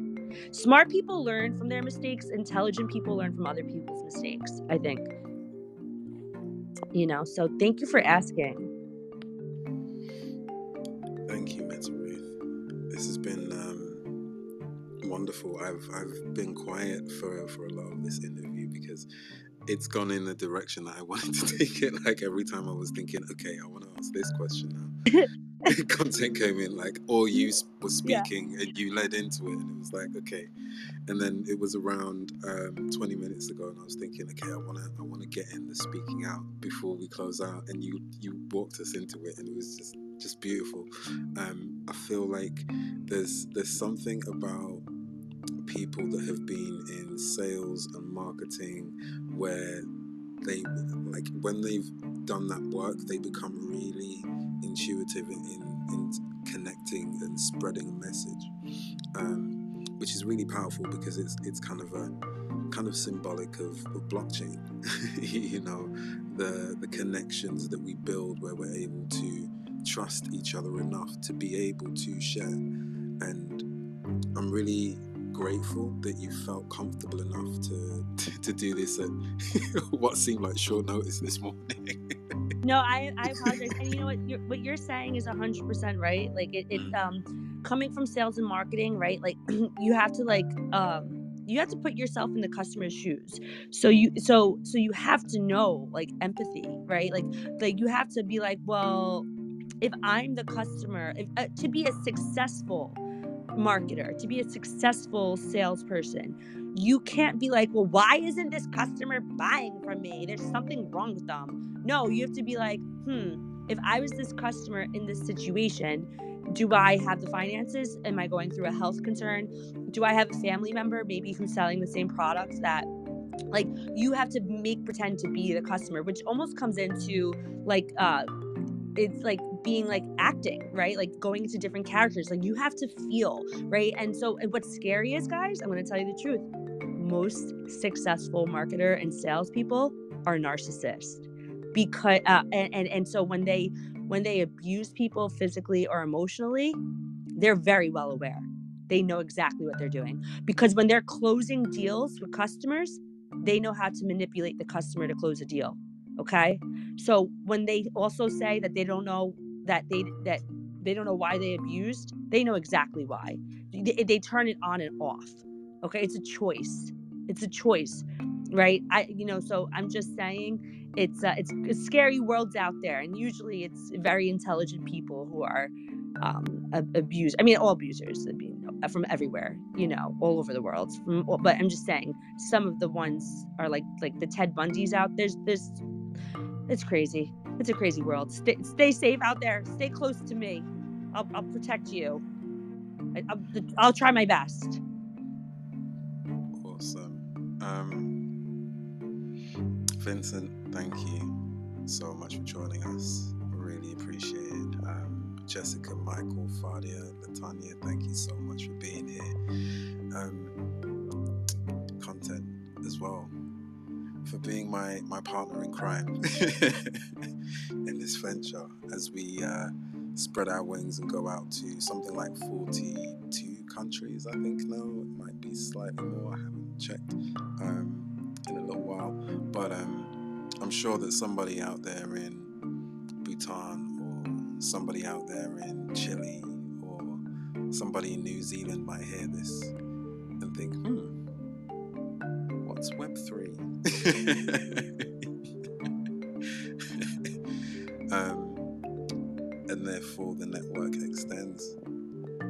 Smart people learn from their mistakes, intelligent people learn from other people's mistakes, I think. You know, so thank you for asking. Thank you, Meta Ruth. This has been wonderful. I've I've been quiet for, for a lot of this interview because it's gone in the direction that I *laughs* wanted to take it. Like every time I was thinking, okay, I want to ask this question now. *laughs* *laughs* content came in like or you were speaking yeah. and you led into it and it was like okay and then it was around um, 20 minutes ago and i was thinking okay i want to i want to get in the speaking out before we close out and you you walked us into it and it was just just beautiful um, i feel like there's there's something about people that have been in sales and marketing where they like when they've done that work they become really intuitive in, in, in connecting and spreading a message, um, which is really powerful because it's it's kind of a kind of symbolic of, of blockchain. *laughs* you know, the the connections that we build where we're able to trust each other enough to be able to share. And I'm really grateful that you felt comfortable enough to to, *laughs* to do this at *laughs* what seemed like short notice this morning. *laughs* No, I, I apologize. and you know what? You're, what you're saying is 100% right. Like, it, it's um, coming from sales and marketing, right? Like, *clears throat* you have to, like, um, you have to put yourself in the customer's shoes so you so so you have to know like empathy right like like you have to be like well if i'm the customer if, uh, to be a successful marketer to be a successful salesperson you can't be like well why isn't this customer buying from me there's something wrong with them no you have to be like hmm if i was this customer in this situation do I have the finances? Am I going through a health concern? Do I have a family member, maybe who's selling the same products that like you have to make pretend to be the customer, which almost comes into like uh it's like being like acting, right? Like going into different characters. Like you have to feel, right? And so and what's scary is, guys, I'm gonna tell you the truth. Most successful marketer and salespeople are narcissists because uh, and, and and so when they when they abuse people physically or emotionally, they're very well aware. They know exactly what they're doing because when they're closing deals with customers, they know how to manipulate the customer to close a deal. Okay? So when they also say that they don't know that they that they don't know why they abused, they know exactly why. They, they turn it on and off. Okay? It's a choice. It's a choice, right? I you know, so I'm just saying it's uh, it's, scary worlds out there, and usually it's very intelligent people who are um, abused. I mean, all abusers. I mean, from everywhere, you know, all over the world. From, but I'm just saying, some of the ones are like like the Ted Bundys out. There's there's it's crazy. It's a crazy world. Stay, stay safe out there. Stay close to me. I'll, I'll protect you. I, I'll, I'll try my best. Awesome. Um, Vincent, thank you so much for joining us. Really appreciate it. Um, Jessica, Michael, Fadia, Latanya, thank you so much for being here. Um, content as well for being my my partner in crime *laughs* in this venture as we uh, spread our wings and go out to something like 42 countries. I think now it might be slightly more. I haven't checked um, in a little while, but um, I'm sure that somebody out there in Bhutan or somebody out there in Chile or somebody in New Zealand might hear this and think, hmm, what's Web3? *laughs* um, and therefore the network extends.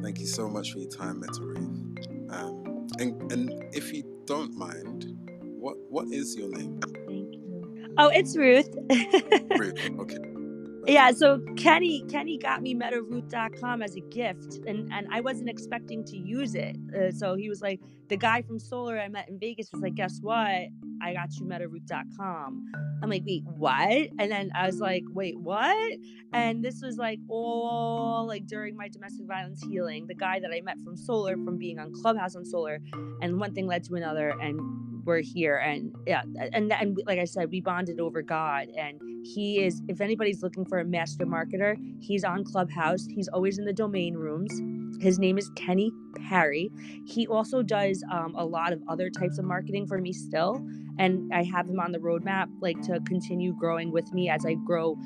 Thank you so much for your time, Metaruth. Um, and, and if you don't mind, what what is your name? Oh, it's Ruth. *laughs* Ruth. Okay. Yeah, so Kenny Kenny got me metaruth.com as a gift, and and I wasn't expecting to use it. Uh, so he was like, the guy from Solar I met in Vegas was like, guess what? I got you metaruth.com. I'm like, wait, what? And then I was like, wait, what? And this was like all like during my domestic violence healing. The guy that I met from Solar, from being on Clubhouse on Solar, and one thing led to another, and we're here. And yeah, and and like I said, we bonded over God, and he is. If anybody's looking for a master marketer, he's on Clubhouse. He's always in the domain rooms. His name is Kenny Parry. He also does um, a lot of other types of marketing for me still and I have him on the roadmap, like to continue growing with me as I grow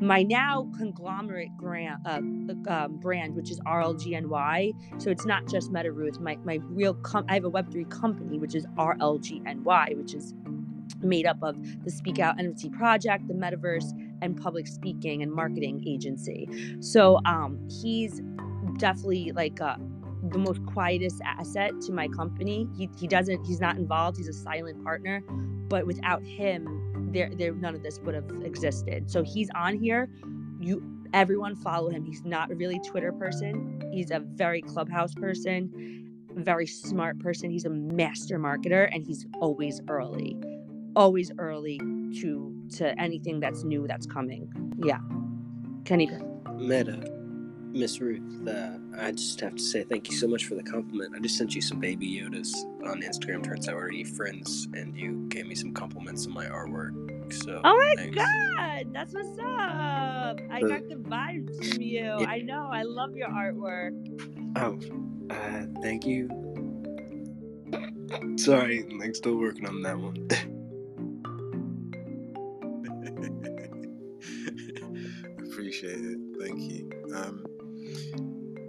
my now conglomerate grant, uh, um, brand, which is RLGNY. So it's not just MetaRuth. My my real com- I have a Web three company, which is RLGNY, which is made up of the Speak Out NFT project, the Metaverse, and public speaking and marketing agency. So um, he's definitely like a the most quietest asset to my company. He, he doesn't he's not involved. He's a silent partner, but without him, there there none of this would have existed. So he's on here. You everyone follow him. He's not really Twitter person. He's a very clubhouse person, very smart person. He's a master marketer and he's always early. Always early to to anything that's new that's coming. Yeah. Kenny. Meta. Miss Ruth, uh, I just have to say thank you so much for the compliment. I just sent you some baby Yodas on Instagram. Turns out we're already friends, and you gave me some compliments on my artwork. So Oh my thanks. god, that's what's up. I Uh, got the vibes from you. yeah. I know. I love your artwork. Oh, uh, thank you. Sorry, I'm still working on that one. *laughs* Appreciate it. Thank you. Um,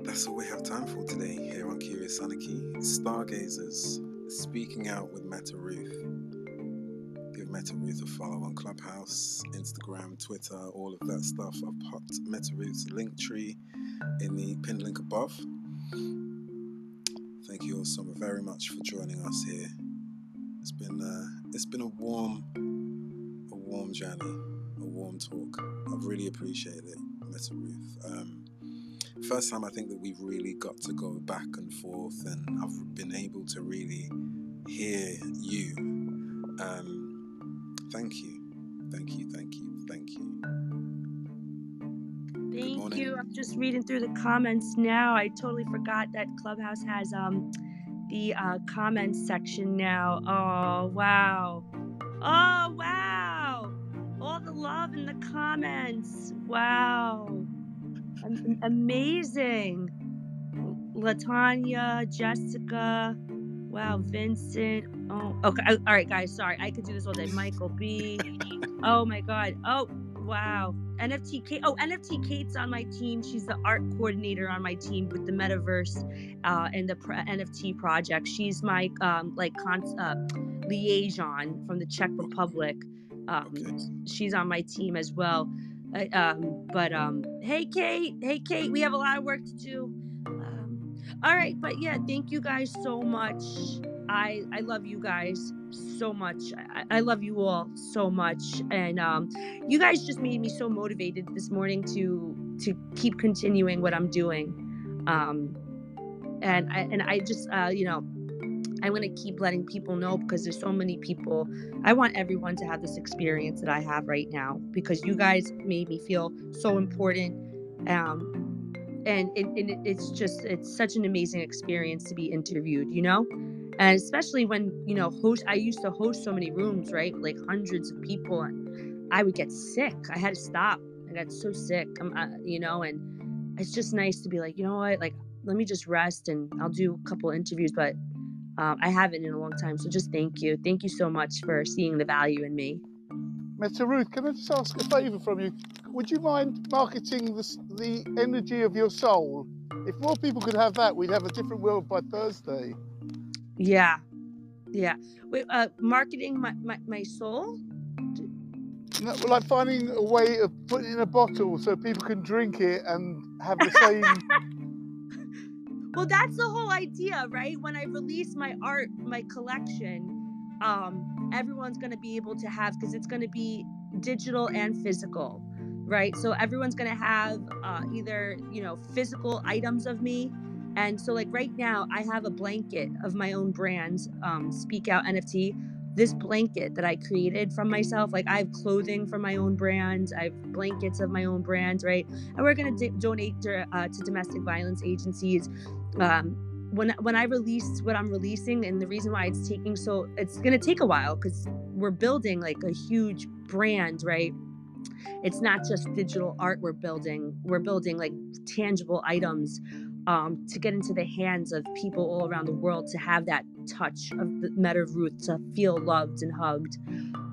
that's all we have time for today here on Curious Anarchy. Stargazers speaking out with Meta Ruth. Give Meta Ruth a follow on Clubhouse, Instagram, Twitter, all of that stuff. I've popped Meta Ruth's link tree in the pinned link above. Thank you all so very much for joining us here. It's been uh, it's been a warm a warm journey, a warm talk. I've really appreciated it, Meta Ruth. Um, first time I think that we've really got to go back and forth, and I've been able to really hear you. Um, thank you, thank you, thank you, thank you. Thank you. I'm just reading through the comments now. I totally forgot that Clubhouse has um the uh, comments section now. Oh wow. Oh wow. All the love in the comments. Wow. Am- amazing. Latanya, Jessica. Wow, Vincent. Oh, okay. All right, guys. Sorry, I could do this all day. Michael B. Oh my God. Oh, wow. NFT Kate. Oh, NFT Kate's on my team. She's the art coordinator on my team with the metaverse uh, and the pro- NFT project. She's my um, like con- uh, liaison from the Czech Republic. Um. She's on my team as well. Um, but um, hey, Kate. Hey, Kate. We have a lot of work to do. Um, all right, but yeah, thank you guys so much. I I love you guys so much. I, I love you all so much, and um, you guys just made me so motivated this morning to to keep continuing what I'm doing. Um, and I and I just uh, you know I'm gonna keep letting people know because there's so many people. I want everyone to have this experience that I have right now because you guys made me feel so important. Um, and it, it, it's just it's such an amazing experience to be interviewed, you know and especially when you know host i used to host so many rooms right like hundreds of people and i would get sick i had to stop i got so sick uh, you know and it's just nice to be like you know what like let me just rest and i'll do a couple interviews but um, i haven't in a long time so just thank you thank you so much for seeing the value in me Meta Ruth, can I just ask a favour from you? Would you mind marketing the, the energy of your soul? If more people could have that, we'd have a different world by Thursday. yeah yeah wait uh marketing my my, my soul No, like finding a way of putting it in a bottle so people can drink it and have the same. *laughs* well that's the whole idea right? When i release my art my collection um everyone's going to be able to have because it's going to be digital and physical right? So everyone's going to have uh, either you know physical items of me. And so like right now i have a blanket of my own brand um, speak out nft this blanket that i created from myself like i have clothing from my own brand i have blankets of my own brand right? And we're going to donate to, uh, to domestic violence agencies um, when when I release what I'm releasing, and the reason why it's taking so it's gonna take a while because we're building like a huge brand, right? It's not just digital art we're building; we're building like tangible items um, to get into the hands of people all around the world to have that touch of the Meta Ruth to feel loved and hugged.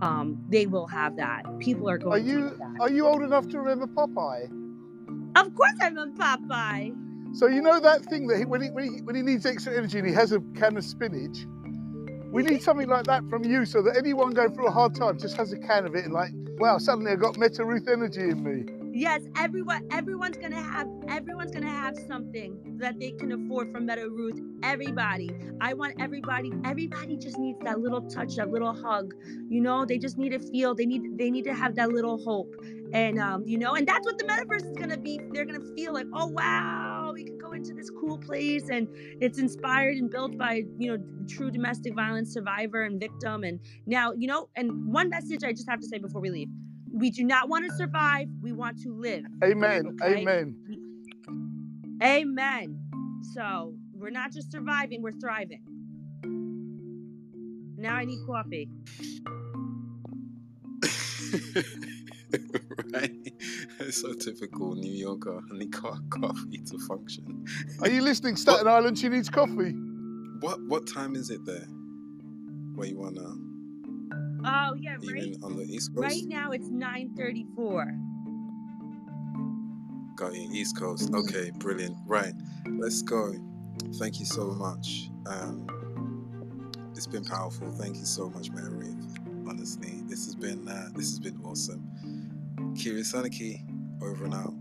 Um, they will have that. People are going. Are you are you old enough to remember Popeye? Of course, I'm a Popeye. So you know that thing that he, when he when he when he needs extra energy and he has a can of spinach. We need something like that from you, so that anyone going through a hard time just has a can of it and like, wow, suddenly I got Meta Ruth energy in me. Yes, everyone everyone's gonna have everyone's gonna have something that they can afford from Meta Ruth. Everybody. I want everybody, everybody just needs that little touch, that little hug. You know, they just need to feel, they need they need to have that little hope. And um, you know, and that's what the metaverse is gonna be. They're gonna feel like, oh wow, we can go into this cool place and it's inspired and built by, you know, true domestic violence survivor and victim. And now, you know, and one message I just have to say before we leave. We do not want to survive. We want to live. Amen. Okay. Amen. Amen. So we're not just surviving, we're thriving. Now I need coffee. *laughs* right? It's so typical New Yorker. I need coffee to function. Are you listening, Staten Island? She needs coffee. What what time is it there? Where you are now? Oh yeah, right. in on the East Coast? Right now it's 9:34. Got you, East Coast. Okay, brilliant. Right, let's go. Thank you so much. Um, it's been powerful. Thank you so much, Mary Honestly, this has been uh, this has been awesome. Curious Anarchy, over and out.